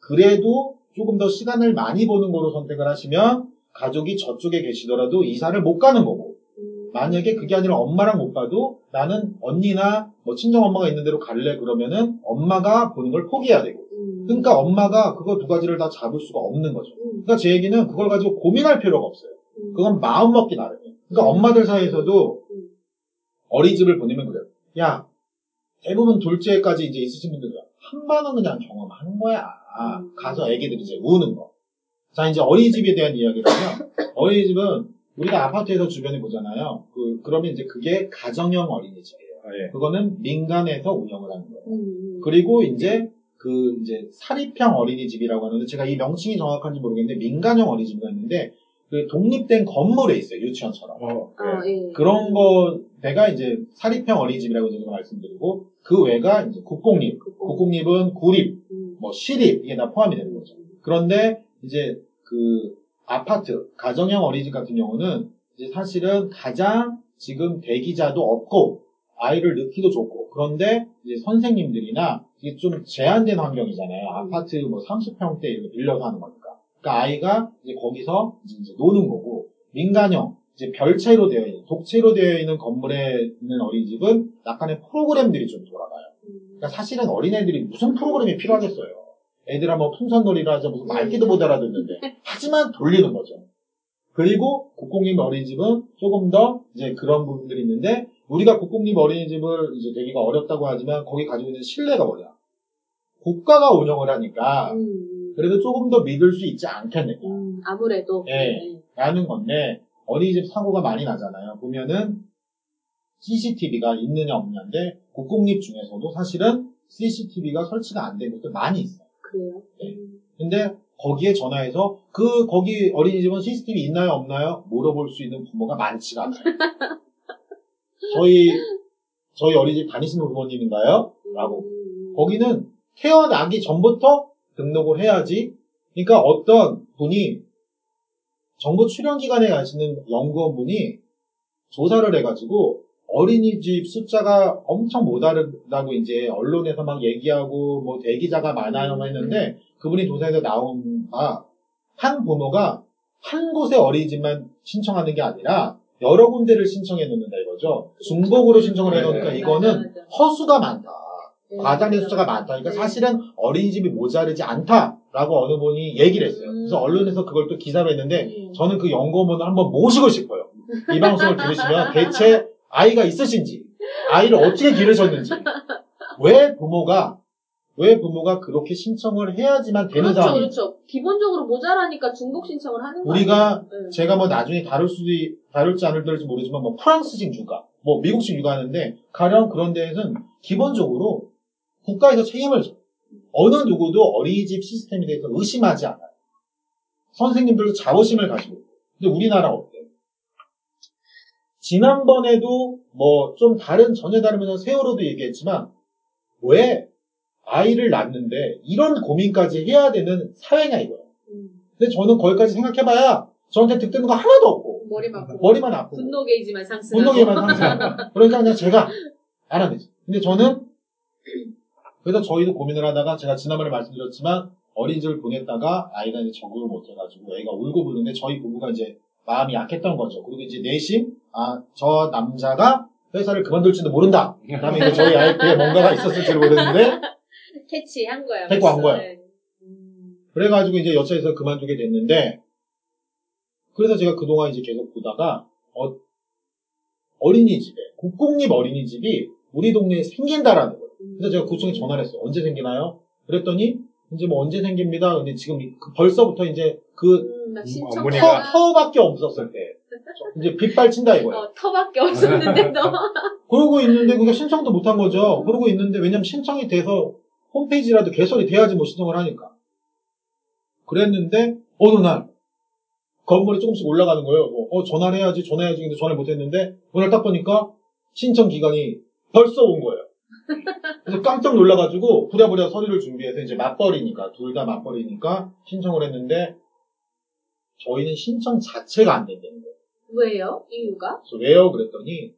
그래도 조금 더 시간을 많이 보는 거로 선택을 하시면 가족이 저쪽에 계시더라도 이사를 못 가는 거고 음. 만약에 그게 아니라 엄마랑 못 가도 나는 언니나 뭐 친정 엄마가 있는 대로 갈래 그러면은 엄마가 보는 걸 포기해야 되고 음. 그러니까 엄마가 그거 두 가지를 다 잡을 수가 없는 거죠. 음. 그러니까 제 얘기는 그걸 가지고 고민할 필요가 없어요. 음. 그건 마음 먹기 나름이에요. 그러니까 음. 엄마들 사이에서도 음. 어린이집을 보내면 그래요. 야, 대부분 둘째까지 이제 있으신 분들은 한 번은 그냥 경험하는 거야. 음. 가서 애기들이 이제 우는 거. 자, 이제 어린이집에 대한 이야기를 하면 어린이집은 우리가 아파트에서 주변에 보잖아요. 그, 그러면 이제 그게 가정형 어린이집이에요. 아, 예. 그거는 민간에서 운영을 하는 거예요. 음. 그리고 이제 그 이제 사립형 어린이집이라고 하는데 제가 이 명칭이 정확한지 모르겠는데 민간형 어린이집이 있는데 그 독립된 건물에 있어요. 유치원처럼. 어, 아, 예. 예. 그런 거 내가 이제 사립형 어린이집이라고 제가 말씀드리고 그 외가 이제 국공립. 국공립 은 구립, 음. 뭐 시립 이게 다 포함이 되는 거죠. 그런데 이제 그 아파트 가정형 어린이집 같은 경우는 이제 사실은 가장 지금 대기자도 없고 아이를 넣기도 좋고 그런데 이제 선생님들이나 이게 좀 제한된 환경이잖아요. 아파트 뭐 30평대 이렇게 빌려서 하는 거니까. 그러니까 아이가 이제 거기서 이제, 노는 거고 민간형 이제 별채로 되어 있는 독채로 되어 있는 건물에 있는 어린이집은 약간의 프로그램들이 좀 돌아가요. 음. 그러니까 사실은 어린애들이 무슨 프로그램이 필요하겠어요. 애들 한번 풍선놀이를 하자 무슨 말귀도 못 알아듣는데 하지만 돌리는 거죠. 그리고 국공립 어린이집은 조금 더 이제 그런 부분들이 있는데 우리가 국공립 어린이집을 이제 되기가 어렵다고 하지만 거기 가지고 있는 신뢰가 뭐냐? 국가가 운영을 하니까 음. 그래도 조금 더 믿을 수 있지 않겠느냐? 음. 아무래도. 예. 라는 건데 어린이집 사고가 많이 나잖아요. 보면은 CCTV가 있느냐 없느냐인데 국공립 중에서도 사실은 CCTV가 설치가 안 된 곳도 많이 있어요. 그래요. 네. 음. 근데 거기에 전화해서 그 거기 어린이집은 CCTV 있나요 없나요 물어볼 수 있는 부모가 많지가 않아요. 저희 저희 어린이집 다니시는 부모님인가요? 라고 음. 거기는 태어나기 전부터 등록을 해야지. 그러니까 어떤 분이 정부 출연 기관에 가시는 연구원분이 조사를 해가지고 어린이집 숫자가 엄청 모자르다고 이제 언론에서 막 얘기하고 뭐 대기자가 많아요 막 했는데 그분이 조사에서 나온 바 한 부모가 한 곳의 어린이집만 신청하는 게 아니라 여러 군데를 신청해 놓는다 이거죠. 중복으로 신청을 해 놓으니까 네. 이거는. 허수가 많다. 네, 과장된. 숫자가 많다. 그러니까 네. 사실은 어린이집이 모자르지 않다라고 어느 분이 얘기를 했어요. 그래서 음. 언론에서 그걸 또 기사로 했는데 음. 저는 그 연구원을 한번 모시고 싶어요. 이 방송을 들으시면 대체 아이가 있으신지, 아이를 어떻게 기르셨는지, 왜 부모가 왜 부모가 그렇게 신청을 해야지만 되는 그렇죠, 상황이 그렇죠. 기본적으로 모자라니까 중복 신청을 하는 거예요. 우리가 네. 제가 뭐 나중에 다룰 수도 다룰지 않을지 모르지만 뭐 프랑스식 육아, 뭐 미국식 육아하는데 가령 그런 데에는 기본적으로 국가에서 책임을 져요. 어느 누구도 어린이집 시스템에 대해서 의심하지 않아요. 선생님들도 자부심을 가지고. 근데 우리나라 어때요? 지난번에도 뭐 좀 다른 전혀 다르면 세월호도 얘기했지만 왜 아이를 낳는데 이런 고민까지 해야 되는 사회냐 이거예요. 음, 근데 저는 거기까지 생각해봐야 저한테 득되는 거 하나도 없고 머리만 아프고 머리만 아프고 분노 게이지만 상승하고 분노기만 상승. 그러니까 그냥 제가 알아내죠. 근데 저는 그래서 저희도 고민을 하다가 제가 지난번에 말씀드렸지만 어린이집을 보냈다가 아이가 이제 적응을 못해가지고 애가 울고 부르는데 저희 부부가 이제 마음이 약했던 거죠. 그리고 이제 내심 아 저 남자가 회사를 그만둘지도 모른다. 그다음에 이제 저희 아이한테 뭔가가 있었을지 모르는데 캐치한 거야. 간 벌써. 거야. 네. 음, 그래가지고 이제 여차에서 그만두게 됐는데, 그래서 제가 그동안 이제 계속 보다가, 어, 린이집에 국공립 어린이집이 우리 동네에 생긴다라는 거예요. 그래서 제가 구청에 전화를 했어요. 언제 생기나요? 그랬더니, 이제 뭐 언제 생깁니다. 근데 지금 이- 그 벌써부터 이제 그 음, 막 음, 신청 터, 터밖에 없었을 때, 이제 빗발친다 이거예요. 어, 터밖에 없었는데도 그러고 있는데 그게 신청도 못한 거죠. 그러고 있는데 왜냐면 신청이 돼서 홈페이지라도 개설이 돼야지 뭐 신청을 하니까. 그랬는데 어느 날 건물이 조금씩 올라가는 거예요. 뭐, 어 전화를 해야지 전화해야지 근데 전화를 못했는데 오늘 딱 보니까 신청 기간이 벌써 온 거예요. 그래서 깜짝 놀라가지고 부랴부랴 서류를 준비해서 이제 맞벌이니까 둘 다 맞벌이니까 신청을 했는데 저희는 신청 자체가 안 된다는 거예요. 왜요? 이유가? 그래서 왜요? 그랬더니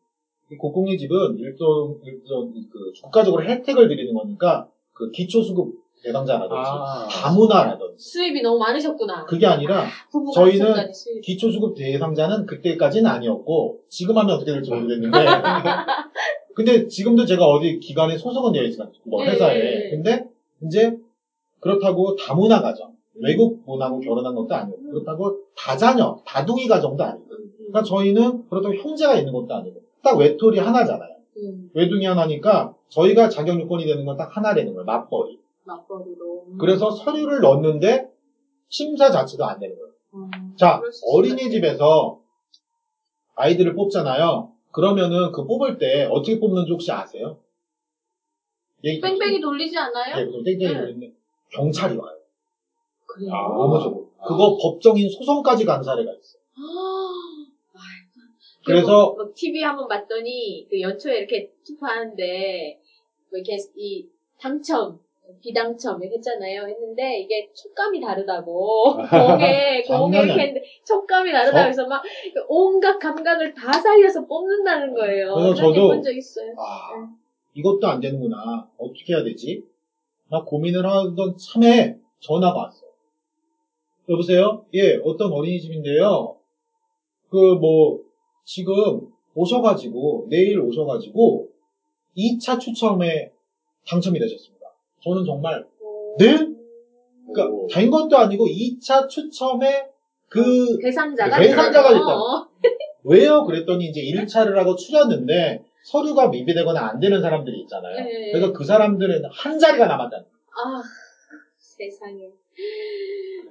이 국공립 집은 일종 일종 그 국가적으로 혜택을 드리는 거니까 그 기초수급 대상자라든지 아. 다문화라든지 수입이 너무 많으셨구나. 그게 아니라 부부가 저희는. 기초수급 대상자는 그때까지는 아니었고 지금 하면 어떻게 될지 모르겠는데 근데 지금도 제가 어디 기관에 소속은 되어 있어요 뭐 예, 회사에 예, 예. 근데 이제 그렇다고 다문화 가정 외국 분하고 결혼한 것도 아니고 그렇다고 다자녀 다둥이 가정도 아니고 음, 음, 그러니까 저희는 그렇다고 형제가 있는 것도 아니고 딱 외톨이 하나잖아요. 음, 외둥이 하나니까 저희가 자격 요건이 되는 건 딱 하나 되는 거예요. 맞벌이. 맞벌이로. 음. 그래서 서류를 넣었는데 심사 자체도 안 되는 거예요. 음, 자, 어린이집에서 아이들을 뽑잖아요. 그러면은 그 뽑을 때 어떻게 뽑는지 혹시 아세요? 얘기- 뺑뺑이 돌리지 않아요? 예, 땡땡이 네. 돌리는데 경찰이 와요. 그래요. 아. 업무적으로. 그거 법정인 소송까지 간 사례가 있어요. 아, 그래서 뭐 TV 한번 봤더니 그 연초에 이렇게 투표하는데 뭐 이렇게 이 당첨 비당첨 이렇게 했잖아요. 했는데 이게 촉감이 다르다고 공에 공에 이렇게 했는데 촉감이 다르다 저- 그래서 막 온갖 감각을 다 살려서 뽑는다는 거예요. 그래서 저도- 본적 있어요. 아, 이것도 안 되는구나. 어떻게 해야 되지? 막 고민을 하던 참에 전화가 왔어요. 여보세요? 예, 어떤 어린이집인데요. 그, 뭐, 지금 오셔가지고, 내일 오셔가지고, 2차 추첨에 당첨이 되셨습니다. 저는 정말, 네? 그러니까, 오. 된 것도 아니고, 2차 추첨에 그, 대상자가 대상자가 있다. 거. 왜요? 그랬더니 이제 1차를 하고 추렸는데, 서류가 미비되거나 안 되는 사람들이 있잖아요. 네. 그래서 그 사람들은 한 자리가 남았다는 거예요. 아 세상에.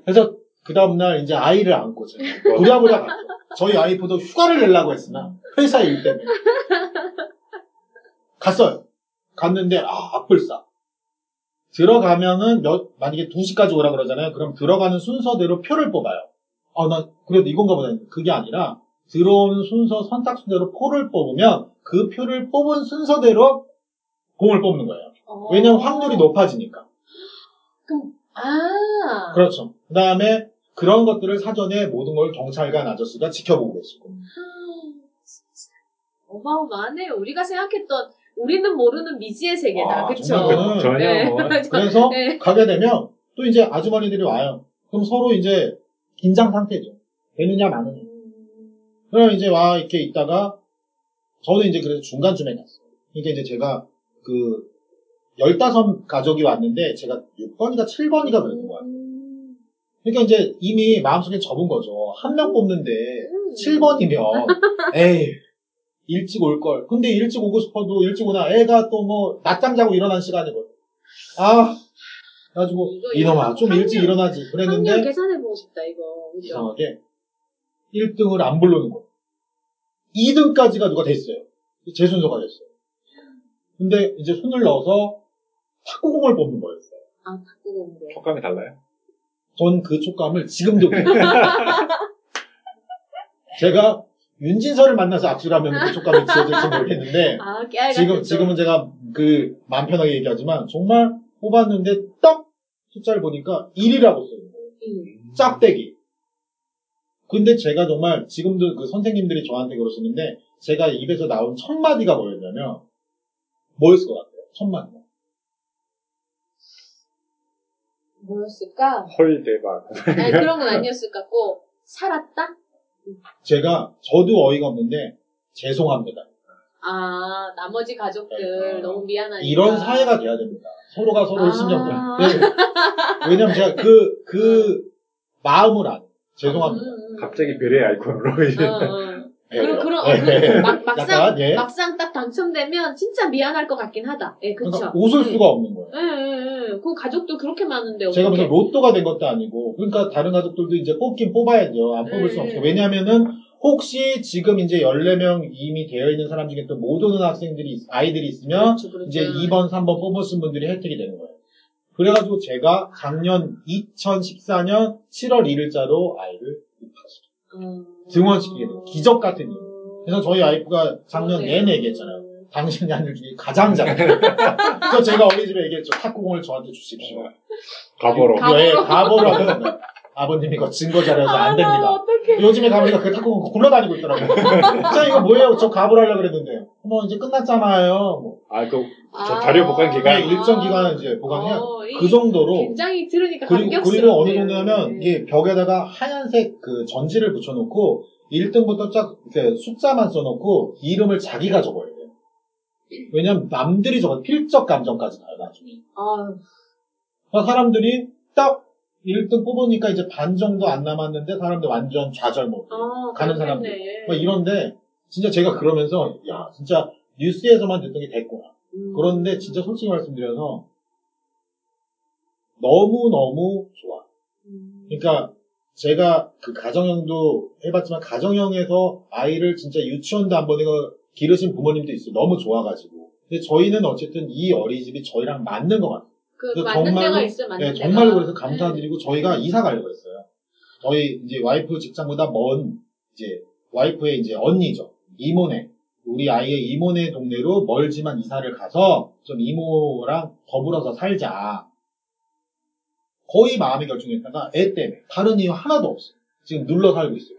그래서 그 다음날 이제 아이를 안고 제가 부랴부랴 갔죠. 저희 와이프도 휴가를 내려고 했으나 회사 일 때문에 갔어요. 갔는데 아 앞불싸. 들어가면은 몇 만약에 2시까지 오라 그러잖아요. 그럼 들어가는 순서대로 표를 뽑아요. 아 나 그래도 이건가 보다. 그게 아니라 들어오는 순서 선착순대로 표를 뽑으면 그 표를 뽑은 순서대로 공을 뽑는 거예요. 어. 왜냐면 확률이 높아지니까. 아. 그렇죠. 그 다음에 그런 것들을 사전에 모든 걸 경찰관 아저씨가 지켜보고 계시고. 어마어마하네요. 우리가 생각했던 우리는 모르는 미지의 세계다. 아, 그쵸? 정말 그거는 전혀 네. 뭐 그래서 네. 가게 되면 또 이제 아주머니들이 와요. 그럼 서로 이제 긴장 상태죠. 되느냐 마느냐. 그럼 이제 와 이렇게 있다가 저는 이제 그래서 중간쯤에 갔어요. 그러니까 이제 제가 그 15 가족이 왔는데 제가 6번이가 7번이가 그랬던 것 같아요. 음. 그러니까 이제 이미 마음속에 접은 거죠. 한 명 뽑는데 음. 7번이면 에이 일찍 올 걸. 근데 일찍 오고 싶어도 일찍 오나 애가 또 뭐 낮잠 자고 일어난 시간이거든. 아 가지고 이거 이놈아 좀 일찍 일어나지. 그랬는데 계산해보고 싶다, 이거. 그죠? 이상하게 1등을 안 부르는 거예요. 2등까지가 누가 됐어요. 제 순서가 됐어요. 근데 이제 손을 넣어서 탁구공을 뽑는 거였어요. 아, 거. 촉감이 달라요? 전 그 촉감을 지금도. 제가 윤진서를 만나서 악수를 하면 그 촉감이 지워질지 모르겠는데 아, 깨알 지금. 지금은 제가 그 마음 편하게 얘기하지만 정말 뽑았는데 딱 숫자를 보니까 1이라고 써요. 음. 짝대기. 근데 제가 정말 지금도 그 선생님들이 저한테 그러시는데 제가 입에서 나온 첫 마디가 뭐였냐면 뭐였을 것 같아요? 첫 마디가. 뭐였을까? 헐 대박. 아니, 그런 건 아니었을 것 같고, 살았다? 제가 저도 어이가 없는데 죄송합니다. 아, 나머지 가족들 네. 너무 미안하니까. 이런 사회가 돼야 됩니다. 서로가 서로를 아. 신경 써요. 네. 왜냐면 제가 그, 그 마음을 안, 죄송합니다. 음, 음. 갑자기 별의 아이콘으로 이제 어, 어. 예. 그리고 그런 어, 예. 그 막, 막상 약간, 예. 막상 딱 당첨되면 진짜 미안할 것 같긴 하다. 예, 그쵸. 그러니까 웃을 수가 없는 거예요. 예, 예, 예. 그 가족도 그렇게 많은데 제가 어떻게? 무슨 로또가 된 것도 아니고, 그러니까 다른 가족들도 이제 뽑긴 뽑아야죠. 안 뽑을 수 음. 없어요. 왜냐면은, 혹시 지금 이제 14명 이미 되어 있는 사람 중에 또 못 오는 학생들이, 있- 아이들이 있으면, 그렇죠, 그렇죠. 이제 2번, 3번 뽑으신 분들이 혜택이 되는 거예요. 그래가지고 제가 작년 2014년 7월 1일자로 아이를 음. 등원시키게 돼요. 기적 같은 일. 그래서 저희 와이프가 작년 그러네요. 내내 얘기했잖아요. 당신이 중에 가장 잘해. 그래서 제가 어린이집에 얘기했죠. 탁구공을 저한테 주십시오. 가보로. 가- 예, 가보로. 하거든요. 아버님이 그 증거 자료에서 안 아, 됩니다. 어떡해. 요즘에 가보니까 그 탁구공 굴러다니고 있더라고요. 자, 이거 뭐예요? 저 가보로 하려고 그랬는데. 뭐, 이제 끝났잖아요. 뭐. 아, 그, 아. 자료 보관 기간. 네, 일정 기간은 이제 보관해야 어, 이- 그 정도로. 굉장히 들으니까 그리고. 그리고 어느 정도냐면, 이게 벽에다가 하얀색 그 전지를 붙여놓고, 1등부터 쫙 이렇게 숫자만 써놓고, 이름을 자기가 적어야 돼요. 왜냐면 남들이 적어 필적 감정까지 가요, 나중에. 아, 그러니까 사람들이 딱 1등 뽑으니까 이제 반 정도 안 남았는데, 사람들 완전 좌절 못. 아, 가는. 사람들. 막 이런데, 진짜 제가 그러면서, 야, 진짜 뉴스에서만 듣던 게 됐구나. 음. 그런데 진짜 솔직히 말씀드려서, 너무너무 좋아. 음. 그러니까 제가 그 가정형도 해봤지만 가정형에서 아이를 진짜 유치원도 안 보내고 기르신 부모님도 있어요. 너무 좋아가지고. 근데 저희는 어쨌든 이 어린이집이 저희랑 맞는 것 같아요. 그 그래서 맞는 정말로- 데가 있어 맞는 네, 데가. 정말로 그래서 감사드리고 저희가 이사 가려고 했어요. 저희 이제 와이프 직장보다 먼 이제 와이프의 이제 언니죠. 이모네. 우리 아이의 이모네 동네로 멀지만 이사를 가서 좀 이모랑 더불어서 살자. 거의 마음의 결정했다가 애 때문에 다른 이유 하나도 없어요. 지금 눌러 살고 있어요.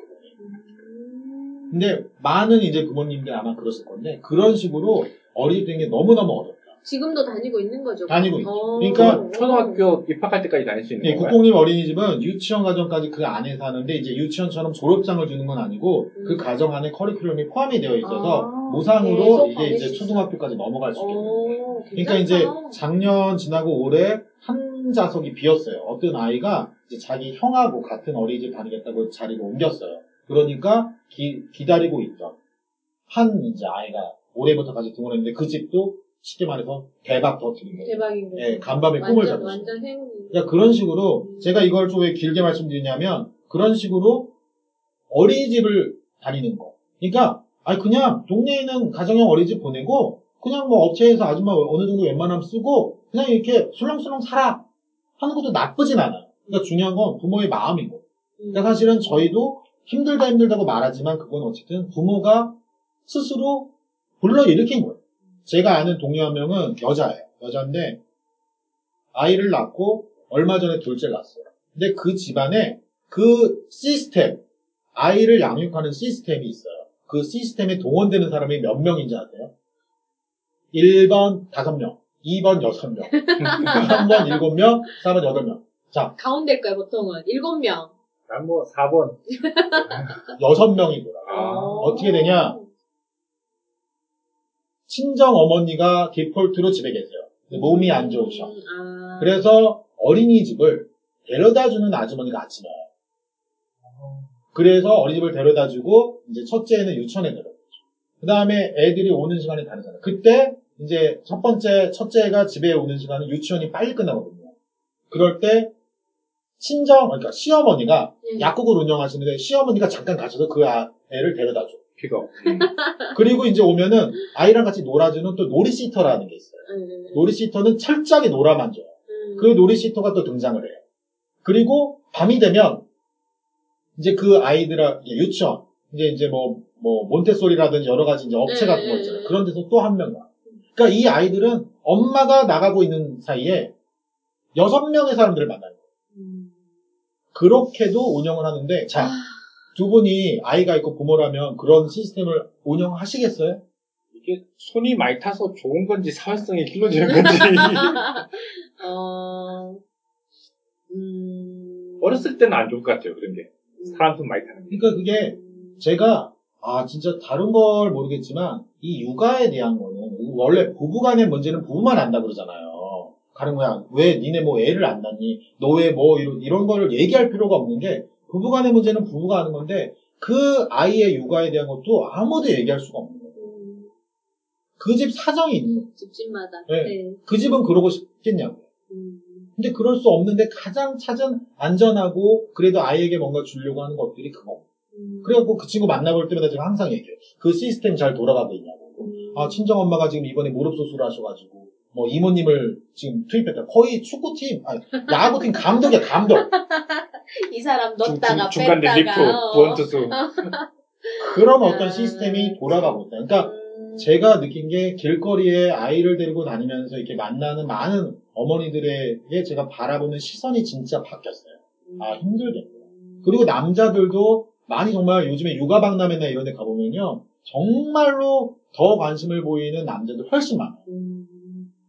음. 근데 많은 이제 부모님들 아마 그러실 건데 그런 식으로 어린이 되는 게 너무너무 어렵다. 지금도 다니고 있는 거죠. 다니고 있죠. 어. 그러니까 초등학교 입학할 때까지 다닐 수 있는 네, 건가요? 국공립 어린이집은 유치원 과정까지 그 안에 사는데 이제 유치원처럼 졸업장을 주는 건 아니고 음. 그 과정 안에 커리큘럼이 포함이 되어 있어서 아, 무상으로 이게 이제. 초등학교까지 넘어갈 수 거예요. 오, 그러니까. 이제 작년 지나고 올해 한 좌석이 비었어요. 어떤 아이가 이제 자기 형하고 같은 어린이집 다니겠다고 자리를 옮겼어요. 그러니까 기, 기다리고 있던 한 이제 아이가 올해부터까지 등원했는데 그 집도 쉽게 말해서 대박 터트린 거예요. 대박인. 예, 간밤에 꿈을 완전, 잡았어요. 완전 행운. 그러니까 그런 식으로 제가 이걸 좀 왜 길게 말씀드리냐면 그런 식으로 어린이집을 다니는 거. 그러니까 아니 그냥 동네에 있는 가정형 어린이집 보내고 그냥 뭐 업체에서 아줌마 어느 정도 웬만하면 쓰고 그냥 이렇게 술렁술렁 살아 하는 것도 나쁘진 않아요. 그러니까 중요한 건 부모의 마음인 거예요. 음. 그러니까 사실은 저희도 힘들다 힘들다고 말하지만 그건 어쨌든 부모가 스스로 불러일으킨 거예요. 제가 아는 동료 한 명은 여자예요. 여자인데 아이를 낳고 얼마 전에 둘째를 낳았어요. 근데 그 집안에 그 시스템, 아이를 양육하는 시스템이 있어요. 그 시스템에 동원되는 사람이 몇 명인지 아세요? 1번 5명, 2번 6명, 3번 7명, 4번 8명. 자, 가운데일 거예요, 보통은. 일곱 명. 난 뭐 4번. 6명이더라. 아, 어떻게 되냐? 친정 어머니가 디폴트로 집에 계세요. 몸이 안 좋으셔. 음, 아. 그래서 어린이집을 데려다 주는 아주머니가 아침에 와요. 그래서 어린이집을 데려다 주고 이제 첫째는 유치원에 데려다 줘. 그 다음에 애들이 오는 시간이 다르잖아요. 그때 이제 첫 번째 첫째가 집에 오는 시간은 유치원이 빨리 끝나거든요. 그럴 때 친정 그러니까 시어머니가 음. 약국을 운영하시는데 시어머니가 잠깐 가셔서 그 아- 애를 데려다 줘. 픽업. 그리고 이제 오면은 아이랑 같이 놀아주는 또 놀이시터라는 게 있어요. 음, 놀이시터는 철저하게 놀아만 줘요. 음. 그 놀이시터가 또 등장을 해요. 그리고 밤이 되면 이제 그 아이들 유치원 이제 이제 뭐 뭐 몬테소리라든지 여러 가지 이제 업체 네, 같은 거 네, 있잖아요. 네. 그런 데서 또 한 명이 와. 그러니까 이 아이들은 엄마가 나가고 있는 사이에 여섯 명의 사람들을 만나는 거예요. 음. 그렇게도 운영을 하는데 자, 아. 두 분이 아이가 있고 부모라면 그런 시스템을 운영하시겠어요? 이게 손이 많이 타서 좋은 건지 사회성이 길러지는 건지. 어. 음. 어렸을 때는 안 좋을 것 같아요, 그런 게. 사람 손 많이 타는 게. 그러니까 그게 제가 아 진짜 다른 걸 모르겠지만 이 육아에 대한 거는 원래 부부 간의 문제는 부부만 안다 그러잖아요. 가는 거야. 왜 니네 뭐 애를 안 낳니? 너 왜 뭐 이런 이런 거를 얘기할 필요가 없는 게 부부간의 문제는 부부가 하는 건데 그 아이의 육아에 대한 것도 아무도 얘기할 수가 없는 거예요. 음, 그집 사정이 있는 거예요. 집집마다. 네. 네. 그 집은 그러고 싶겠냐고. 음. 근데 그럴 수 없는데 가장 찾은 안전하고 그래도 아이에게 뭔가 주려고 하는 것들이 그거. 음. 그래갖고 그 친구 만나볼 때마다 제가 항상 얘기해요. 그 시스템 잘 돌아가고 있냐고. 음. 아, 친정엄마가 지금 이번에 무릎 수술을 하셔가지고, 뭐, 이모님을 지금 투입했다. 거의 축구팀, 아니, 야구팀 감독이야, 감독. 이 사람 중, 넣었다가 중, 중간 릴리프, 뺐다가. 어. 구원투수. 그런 아, 어떤 시스템이 돌아가고 있다. 그러니까, 음. 제가 느낀 게 길거리에 아이를 데리고 다니면서 이렇게 만나는 많은 어머니들에게 제가 바라보는 시선이 진짜 바뀌었어요. 아, 힘들겠구나. 그리고 남자들도 많이 정말 요즘에 육아 박람회나 이런 데 가보면요. 정말로 더 관심을 보이는 남자들 훨씬 많아요.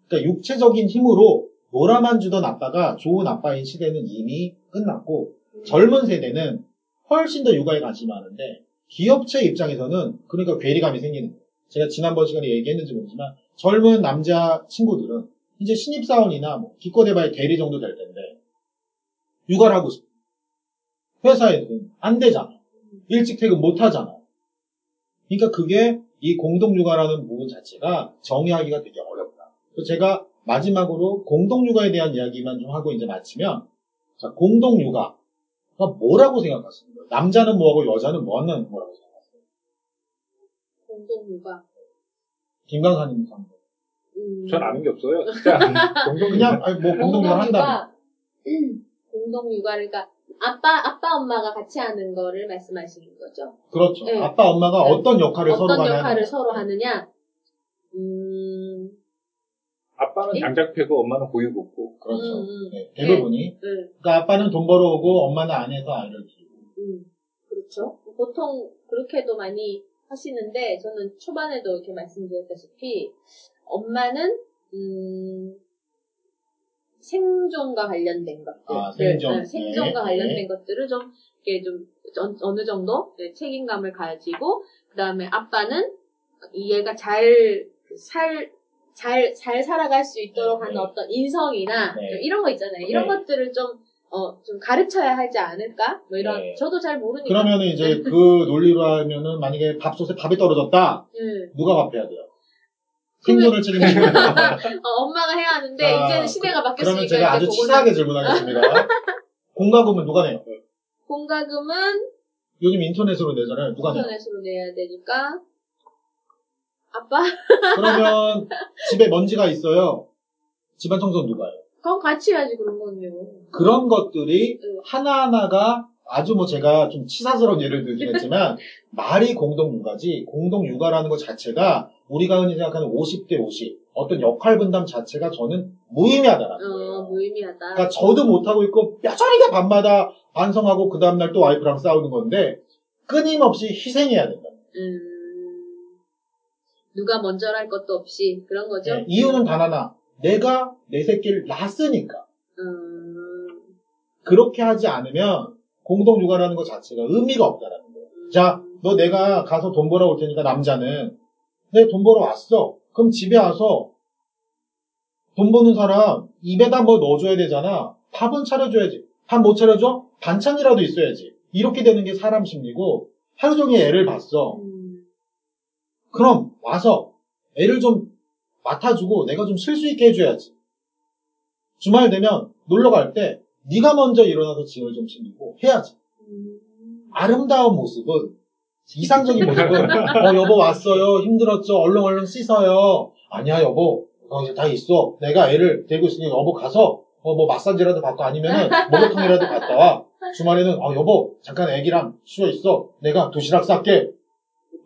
음. 그러니까 육체적인 힘으로 놀아만 주던 아빠가 좋은 아빠인 시대는 이미 끝났고 젊은 세대는 훨씬 더 육아에 관심이 많은데 기업체 입장에서는 그러니까 괴리감이 생기는 거예요. 제가 지난번 시간에 얘기했는지 모르지만 젊은 남자 친구들은 이제 신입사원이나 뭐 기껏해봐야 대리 정도 될 텐데 육아를 하고 싶어. 회사에서는 안 되잖아. 일찍 퇴근 못 하잖아. 그러니까 그게 이 공동 육아라는 부분 자체가 정의하기가 되게 어렵다. 제가 마지막으로 공동육아에 대한 이야기만 좀 하고 이제 마치면 자, 공동육아. 그러니까 뭐라고 생각하십니까? 남자는 뭐하고 여자는 뭐 하는 거라고 생각하세요? 공동육아. 김강사님 상 음. 전 아는 게 없어요. 진짜. 동동 그냥 아니, 뭐 공동육아를 한다면 공동육아를 그러니까 아빠 아빠 엄마가 같이 하는 거를 말씀하시는 거죠? 그렇죠. 네. 아빠 엄마가 네. 어떤 역할을 서로 어떤 간에 역할을 하느냐. 서로 하느냐? 음, 아빠는 예? 장작 패고 엄마는 고유 굽고. 그렇죠. 음, 음. 네, 대부분이. 네, 그러니까 아빠는 돈 벌어오고 엄마는 안에서 아이를 키우고. 음, 그렇죠. 보통 그렇게도 많이 하시는데 저는 초반에도 이렇게 말씀드렸다시피 엄마는 음, 생존과 관련된 것들, 아, 생존. 네, 생존과 네, 관련된 네. 것들을 좀 이렇게 좀 어- 어느 정도 네, 책임감을 가지고 그 다음에 아빠는 얘가 잘 살, 잘, 잘 살아갈 수 있도록 네, 하는 네. 어떤 인성이나 네. 이런 거 있잖아요. 이런 네. 것들을 좀, 어, 좀 가르쳐야 하지 않을까? 뭐 이런, 네. 저도 잘 모르니까. 그러면은 이제 그 논리로 하면은 만약에 밥솥에 밥이 떨어졌다. 음. 누가 밥 해야 돼요? 생존을 책임지는 거. 어, 엄마가 해야 하는데, 자, 이제는 시대가 바뀌었으니까. 그러면 제가 아주 치사하게 질문하겠습니다. 공과금은 누가 내요? 공과금은 요즘 인터넷으로 내잖아요. 누가 내요? 인터넷으로 내야 되니까. 아빠? 그러면 집에 먼지가 있어요. 집안 청소는 누가 해요? 그럼 같이 해야지, 그런 거는요. 그런 것들이 응. 하나하나가 아주 뭐 제가 좀 치사스러운 예를 들긴 했지만 말이 공동 육아지 공동 육아라는 것 자체가 우리가 흔히 생각하는 50대 50 어떤 역할 분담 자체가 저는 무의미하다라는 어, 거예요. 무의미하다. 그러니까 저도 못하고 있고 뼈저리게 밤마다 반성하고 그 다음날 또 와이프랑 싸우는 건데 끊임없이 희생해야 된다. 음, 누가 먼저랄 것도 없이 그런 거죠. 네, 이유는 단 하나. 내가 내 새끼를 낳았으니까. 음, 그렇게 하지 않으면 공동 육아라는 것 자체가 의미가 없다라는 거예요. 자, 너 내가 가서 돈 벌어 올 테니까 남자는 내 돈 벌어 왔어. 그럼 집에 와서 돈 버는 사람 입에다 뭐 넣어줘야 되잖아. 밥은 차려줘야지. 밥 못 차려줘? 반찬이라도 있어야지. 이렇게 되는 게 사람 심리고 하루 종일 애를 봤어. 음, 그럼 와서 애를 좀 맡아주고 내가 좀 쉴 수 있게 해줘야지. 주말 되면 놀러 갈 때 네가 먼저 일어나서 짐을 좀 챙기고 해야지. 음. 아름다운 모습은 이상적인 모습은 어 여보 왔어요. 힘들었죠? 얼른 얼른 씻어요. 아니야 여보. 어, 다 있어. 내가 애를 데리고 있으니 여보 가서 어, 뭐 마사지라도 받고 아니면은 목욕탕이라도 갔다 와. 주말에는 어 여보 잠깐 애기랑 쉬어 있어. 내가 도시락 쌀게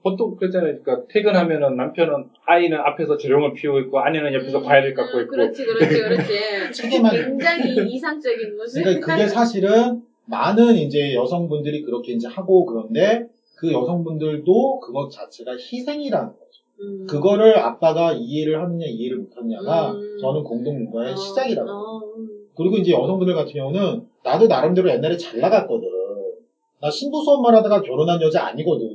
보통 그렇잖아요. 그러니까 퇴근하면은 남편은 아이는 앞에서 조령을 피우고 있고 아내는 옆에서 음, 과일을 깎고 음, 있고. 그렇지, 그렇지, 그렇지. 책임만 굉장히 이상적인 모습. 그러니까 그게 사실은 많은 이제 여성분들이 그렇게 이제 하고 그런데 그 여성분들도 그것 자체가 희생이라는 거죠. 음. 그거를 아빠가 이해를 하느냐 이해를 못하느냐가 음. 저는 공동육아의 어, 시작이라고. 어, 음. 그리고 이제 여성분들 같은 경우는 나도 나름대로 옛날에 잘 나갔거든. 나 신부 수업만 하다가 결혼한 여자 아니거든.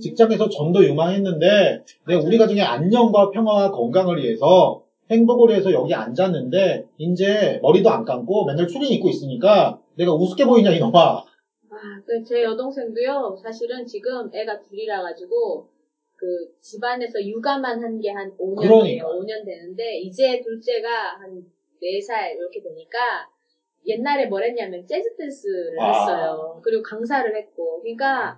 음. 직장에서 전도 유망했는데 내가 우리 가정의 안녕과 평화와 건강을 위해서 행복을 위해서 여기 앉았는데 이제 머리도 안 감고 맨날 추린 입고 있으니까 내가 우습게 보이냐 이놈아. 아, 그제 여동생도요, 사실은 지금 애가 둘이라 가지고, 그, 집안에서 육아만 한 게한 5년 그러니까. 돼요. 5년 되는데, 이제 둘째가 한 4살 이렇게 되니까, 옛날에 뭘 했냐면, 재즈 댄스를 아. 했어요. 그리고 강사를 했고, 그러니까,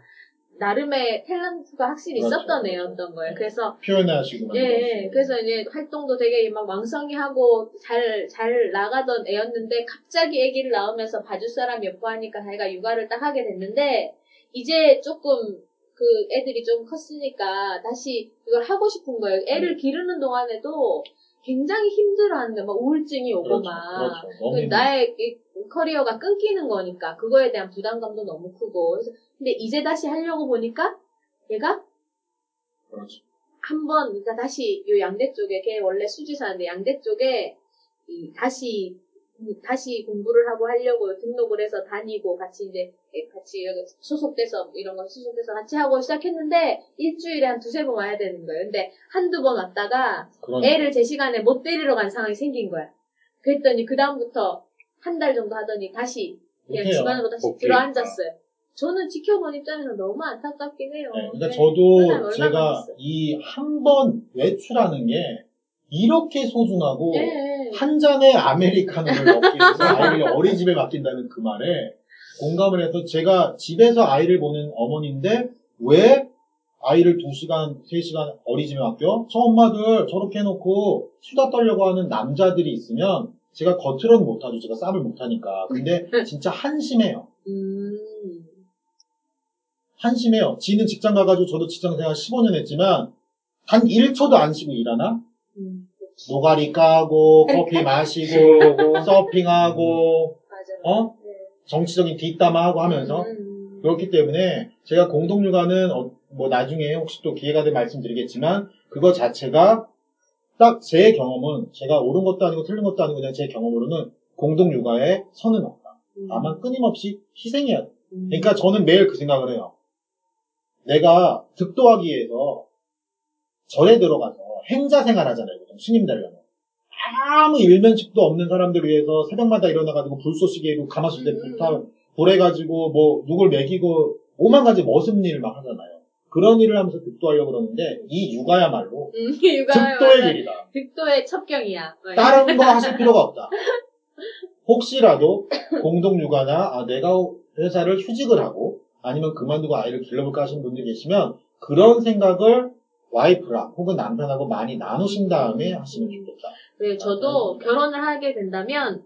나름의 탤런트가 확실히 그렇죠, 있었던. 애였던 거예요. 네. 그래서, 표현하시고 예, 예. 그래서 이제 활동도 되게 막 왕성히 하고 잘, 잘 나가던 애였는데 갑자기 아기를 낳으면서 봐줄 사람이 없고 하니까 자기가 육아를 딱 하게 됐는데 이제 조금 그 애들이 좀 컸으니까 다시 이걸 하고 싶은 거예요. 애를 기르는 동안에도 굉장히 힘들어하는 거막 우울증이 오고 그렇죠, 막. 그렇죠. 그. 나의 이 커리어가 끊기는 거니까 그거에 대한 부담감도 너무 크고 그래서 근데 이제 다시 하려고 보니까 얘가 그렇죠. 한번 그러니까 다시 요 양대 쪽에 걔 원래 수지사인데 양대 쪽에 이 다시 다시 공부를 하고 하려고 등록을 해서 다니고 같이 이제 같이 여기 소속돼서 뭐 이런 거 소속돼서 같이 하고 시작했는데 일주일에 한 두세 번 와야 되는 거예요. 근데 한두 번 왔다가 그러니까. 애를 제 시간에 못 데리러 간 상황이 생긴 거야. 그랬더니 그 다음부터 한 달 정도 하더니 다시 그냥. 집안으로 다시. 들어앉았어요. 저는 지켜본 입장에서 너무 안타깝긴 해요. 네, 그러니까 네. 저도 제가. 이 한 번 외출하는 게 이렇게 소중하고 예, 예. 한 잔의 아메리카노를 먹기 위해서 아이를 어린이집에 맡긴다는 그 말에 공감을 해서 제가 집에서 아이를 보는 어머니인데 왜 아이를 2시간, 3시간 어리집에 맡겨? 저 엄마들 저렇게 해놓고 수다 떨려고 하는 남자들이 있으면 제가 겉으로는 못하죠. 제가 쌈을 못하니까. 근데 진짜 한심해요. 음. 한심해요. 지는 직장 가가지고 저도 직장 생활 15년 했지만 단 1초도 안 쉬고 일하나? 음. 노가리 까고 커피 마시고 서핑하고. 어? 정치적인 뒷담화하고 하면서 음. 그렇기 때문에 제가 공동육아는 어, 뭐 나중에 혹시 또 기회가 되면 말씀드리겠지만 그거 자체가 딱 제 경험은 제가 옳은 것도 아니고 틀린 것도 아니고 그냥 제 경험으로는 공동육아에 선은 없다. 음. 다만 끊임없이 희생해야 돼. 음. 그러니까 저는 매일 그 생각을 해요. 내가 득도하기 위해서 절에 들어가서 행자 생활 하잖아요. 보통 스님들은. 아무 일면식도 없는 사람들 위해서 새벽마다 일어나가지고 불쏘시개로 가마솥에 음, 불타, 불해가지고 뭐 누굴 먹이고 오만 가지 머슴 일을 막 하잖아요. 그런 일을 하면서 득도하려고 그러는데 이 육아야말로 음. 득도의. 길이다. 득도의 첩경이야. 네. 다른 거 하실 필요가 없다. 혹시라도 공동 육아나 아, 내가 회사를 휴직을 하고 아니면 그만두고 아이를 길러볼까 하시는 분들이 계시면 그런 생각을 와이프랑 혹은 남편하고 많이 나누신 다음에 하시면 좋겠다. 네, 저도. 결혼을 하게 된다면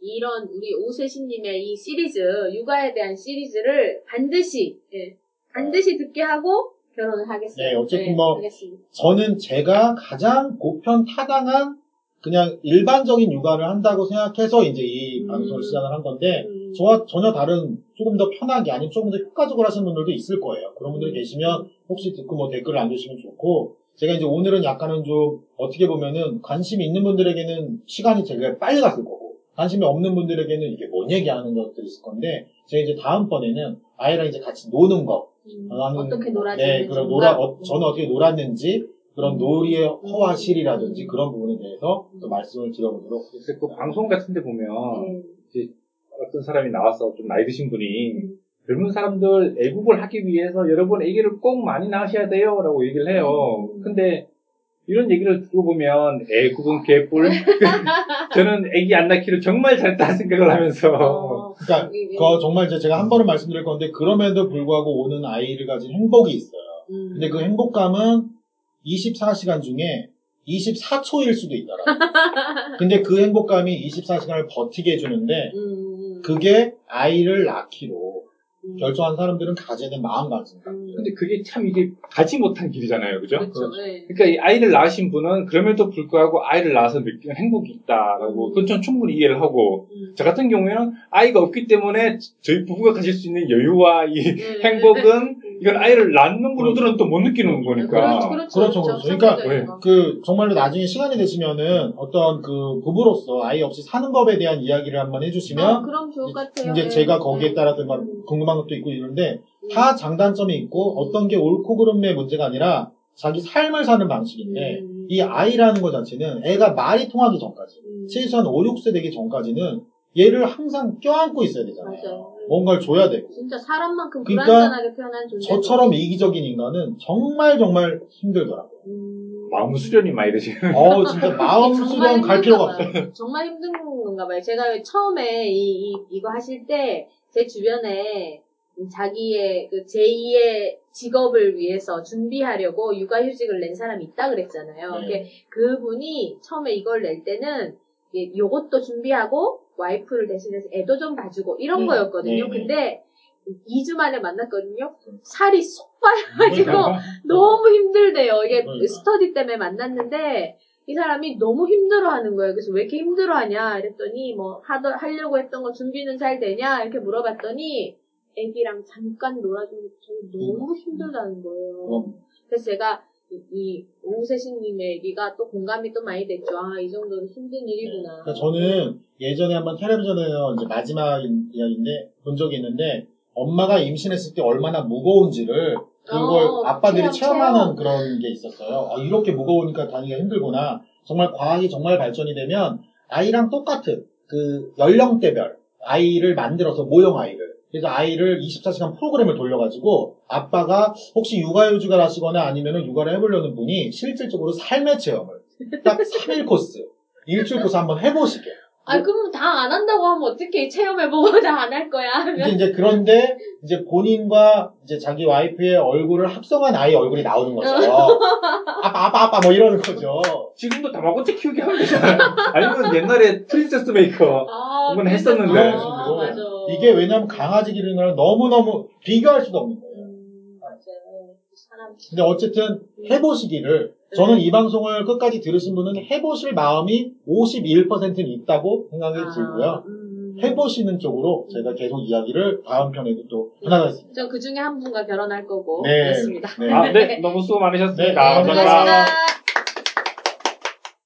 이런 우리 오세신님의 이 시리즈 육아에 대한 시리즈를 반드시 예, 반드시 듣게 하고 결혼을 하겠습니다. 네, 어쨌든 뭐 하겠습니다. 저는 제가 가장 보편 타당한 그냥 일반적인 육아를 한다고 생각해서 이제 이 음. 방송을 시작을 한 건데 음. 저와 전혀 다른 조금 더 편하게 아니면 조금 더 효과적으로 하시는 분들도 있을 거예요. 그런 분들이 음. 계시면 혹시 듣고 뭐 댓글을 남겨주시면 좋고 제가 이제 오늘은 약간은 좀 어떻게 보면은 관심이 있는 분들에게는 시간이 되게 빨리 갔을 거고 관심이 없는 분들에게는 이게 뭔 얘기하는 것들이 있을 건데 제가 이제 다음번에는 아이랑 이제 같이 노는 거 음, 하는 어떻게 거. 놀아주는 네, 그런 놀아 어, 저는 어떻게 놀았는지 그런 음. 놀이의 허와 실이라든지 음. 그런 부분에 대해서 또 말씀을 드려보도록 그래서 그 하겠습니다. 방송 같은 데 보면 네. 어떤 사람이 나와서 좀 나이 드신 분이 음. 젊은 사람들 애국을 하기 위해서 여러분 애기를 꼭 많이 낳으셔야 돼요 라고 얘기를 해요. 음. 근데 이런 얘기를 듣고 보면 애국은 개뿔 저는 애기 안 낳기를 정말 잘했다는 생각을 하면서 어, 그러니까 그거 정말 이제 제가 한 번은 말씀드릴 건데 그럼에도 불구하고 오는 아이를 가진 행복이 있어요. 음. 근데 그 행복감은 24시간 중에 24초일 수도 있더라고요. 근데 그 행복감이 24시간을 버티게 해주는데 음, 그게 아이를 낳기로 음. 결정한 사람들은 가져야 되는 마음 가짐입니다. 음. 근데 그게 참 이게 가지 못한 길이잖아요. 그죠? 그렇죠. 네. 그러니까 이 아이를 낳으신 분은 그럼에도 불구하고 아이를 낳아서 느끼는 행복이 있다라고 음. 그건 전 충분히 이해를 하고 음. 저 같은 경우에는 아이가 없기 때문에 저희 부부가 가질 수 있는 여유와 이 네. 행복은 이건 아이를 낳는 그렇죠. 분들은 또 못 느끼는 거니까. 그렇죠, 그렇죠, 그렇죠, 그렇죠. 그러니까 상대적인 거. 그 정말로 나중에 시간이 되시면은 어떤 그 부부로서 아이 없이 사는 법에 대한 이야기를 한번 해주시면 아, 그럼 좋을 것 같아요. 이제 네. 제가 거기에 음. 따라서 막 음. 궁금한 것도 있고 이런데 음. 다 장단점이 있고 어떤 게 옳고 그름의 문제가 아니라 자기 삶을 사는 방식인데 음. 이 아이라는 것 자체는 애가 말이 통하기 전까지 음. 최소한 5, 6세 되기 전까지는 얘를 항상 껴안고 있어야 되잖아요. 맞아요. 뭔가를 줘야 되고 진짜 사람만큼 그러니까 불완전하게 태어난 존재. 저처럼 이기적인 인간은 정말 정말 힘들더라고요. 음. 마음 수련이 많이 되시는. 어 진짜 마음 수련 갈 필요가 없어요. 정말 힘든 건가 봐요. 제가 왜 처음에 이, 이, 이거 하실 때 제 주변에 자기의 그 제2의 직업을 위해서 준비하려고 육아휴직을 낸 사람이 있다 그랬잖아요. 네. 그게 그분이 처음에 이걸 낼 때는 이게 요것도 준비하고 와이프를 대신해서 애도 좀 봐주고 이런 네. 거였거든요. 네, 네. 근데 2주 만에 만났거든요. 살이 쏙 빠져가지고 그러니까. 너무 힘들대요. 이게 그러니까. 스터디 때문에 만났는데 이 사람이 너무 힘들어하는 거예요. 그래서 왜 이렇게 힘들어하냐 이랬더니 뭐 하더 하려고 했던 거 준비는 잘 되냐 이렇게 물어봤더니 애기랑 잠깐 놀아주는 게 너무 힘들다는 거예요. 그럼. 그래서 제가 이- 이 오세신님의 얘기가 또 공감이 또 많이 됐죠. 아 이 정도는 힘든 일이구나. 그러니까 저는 예전에 한번 텔레비전에서 이제 마지막 이야기인데 본 적이 있는데 엄마가 임신했을 때 얼마나 무거운지를 그걸 어, 아빠들이 체험, 체험. 그런 게 있었어요. 아, 이렇게 무거우니까 다니기가 힘들구나. 정말 과학이 정말 발전이 되면 아이랑 똑같은 그 연령대별 아이를 만들어서 모형 아이를 그래서 아이를 24시간 프로그램을 돌려가지고 아빠가 혹시 육아휴직을 하시거나 아니면 육아를 해보려는 분이 실질적으로 삶의 체험을 딱 3일 코스, 일주일 코스 한번 해보시게. 아, 그럼 다 안 한다고 하면 어떻게 체험해보고 다 안 할 거야 하면. 이제 그런데 이제 본인과 이제 자기 와이프의 얼굴을 합성한 아이 얼굴이 나오는 거죠. 아빠 아빠 아빠 뭐 이러는 거죠. 지금도 다마고치 키우기 하면 되잖아요. 아니면 옛날에 Princess Maker. 아, 그랬었죠. 했었는데. 아, 맞아. 이게 왜냐면 강아지 기르는 거랑 너무너무 비교할 수도 없는 거예요. 음, 맞아요. 사람. 근데 어쨌든 해보시기를 저는 이 방송을 끝까지 들으신 분은 해보실 마음이 51%는 있다고 생각이 들고요. 음. 해보시는 쪽으로 제가 계속 이야기를 다음 편에도 또 해 나가겠습니다. 전 그 중에 한 분과 결혼할 거고. 네. 그렇습니다. 네. 아, 네. 너무 수고 많으셨습니다. 네, 감사합니다. 고맙습니다.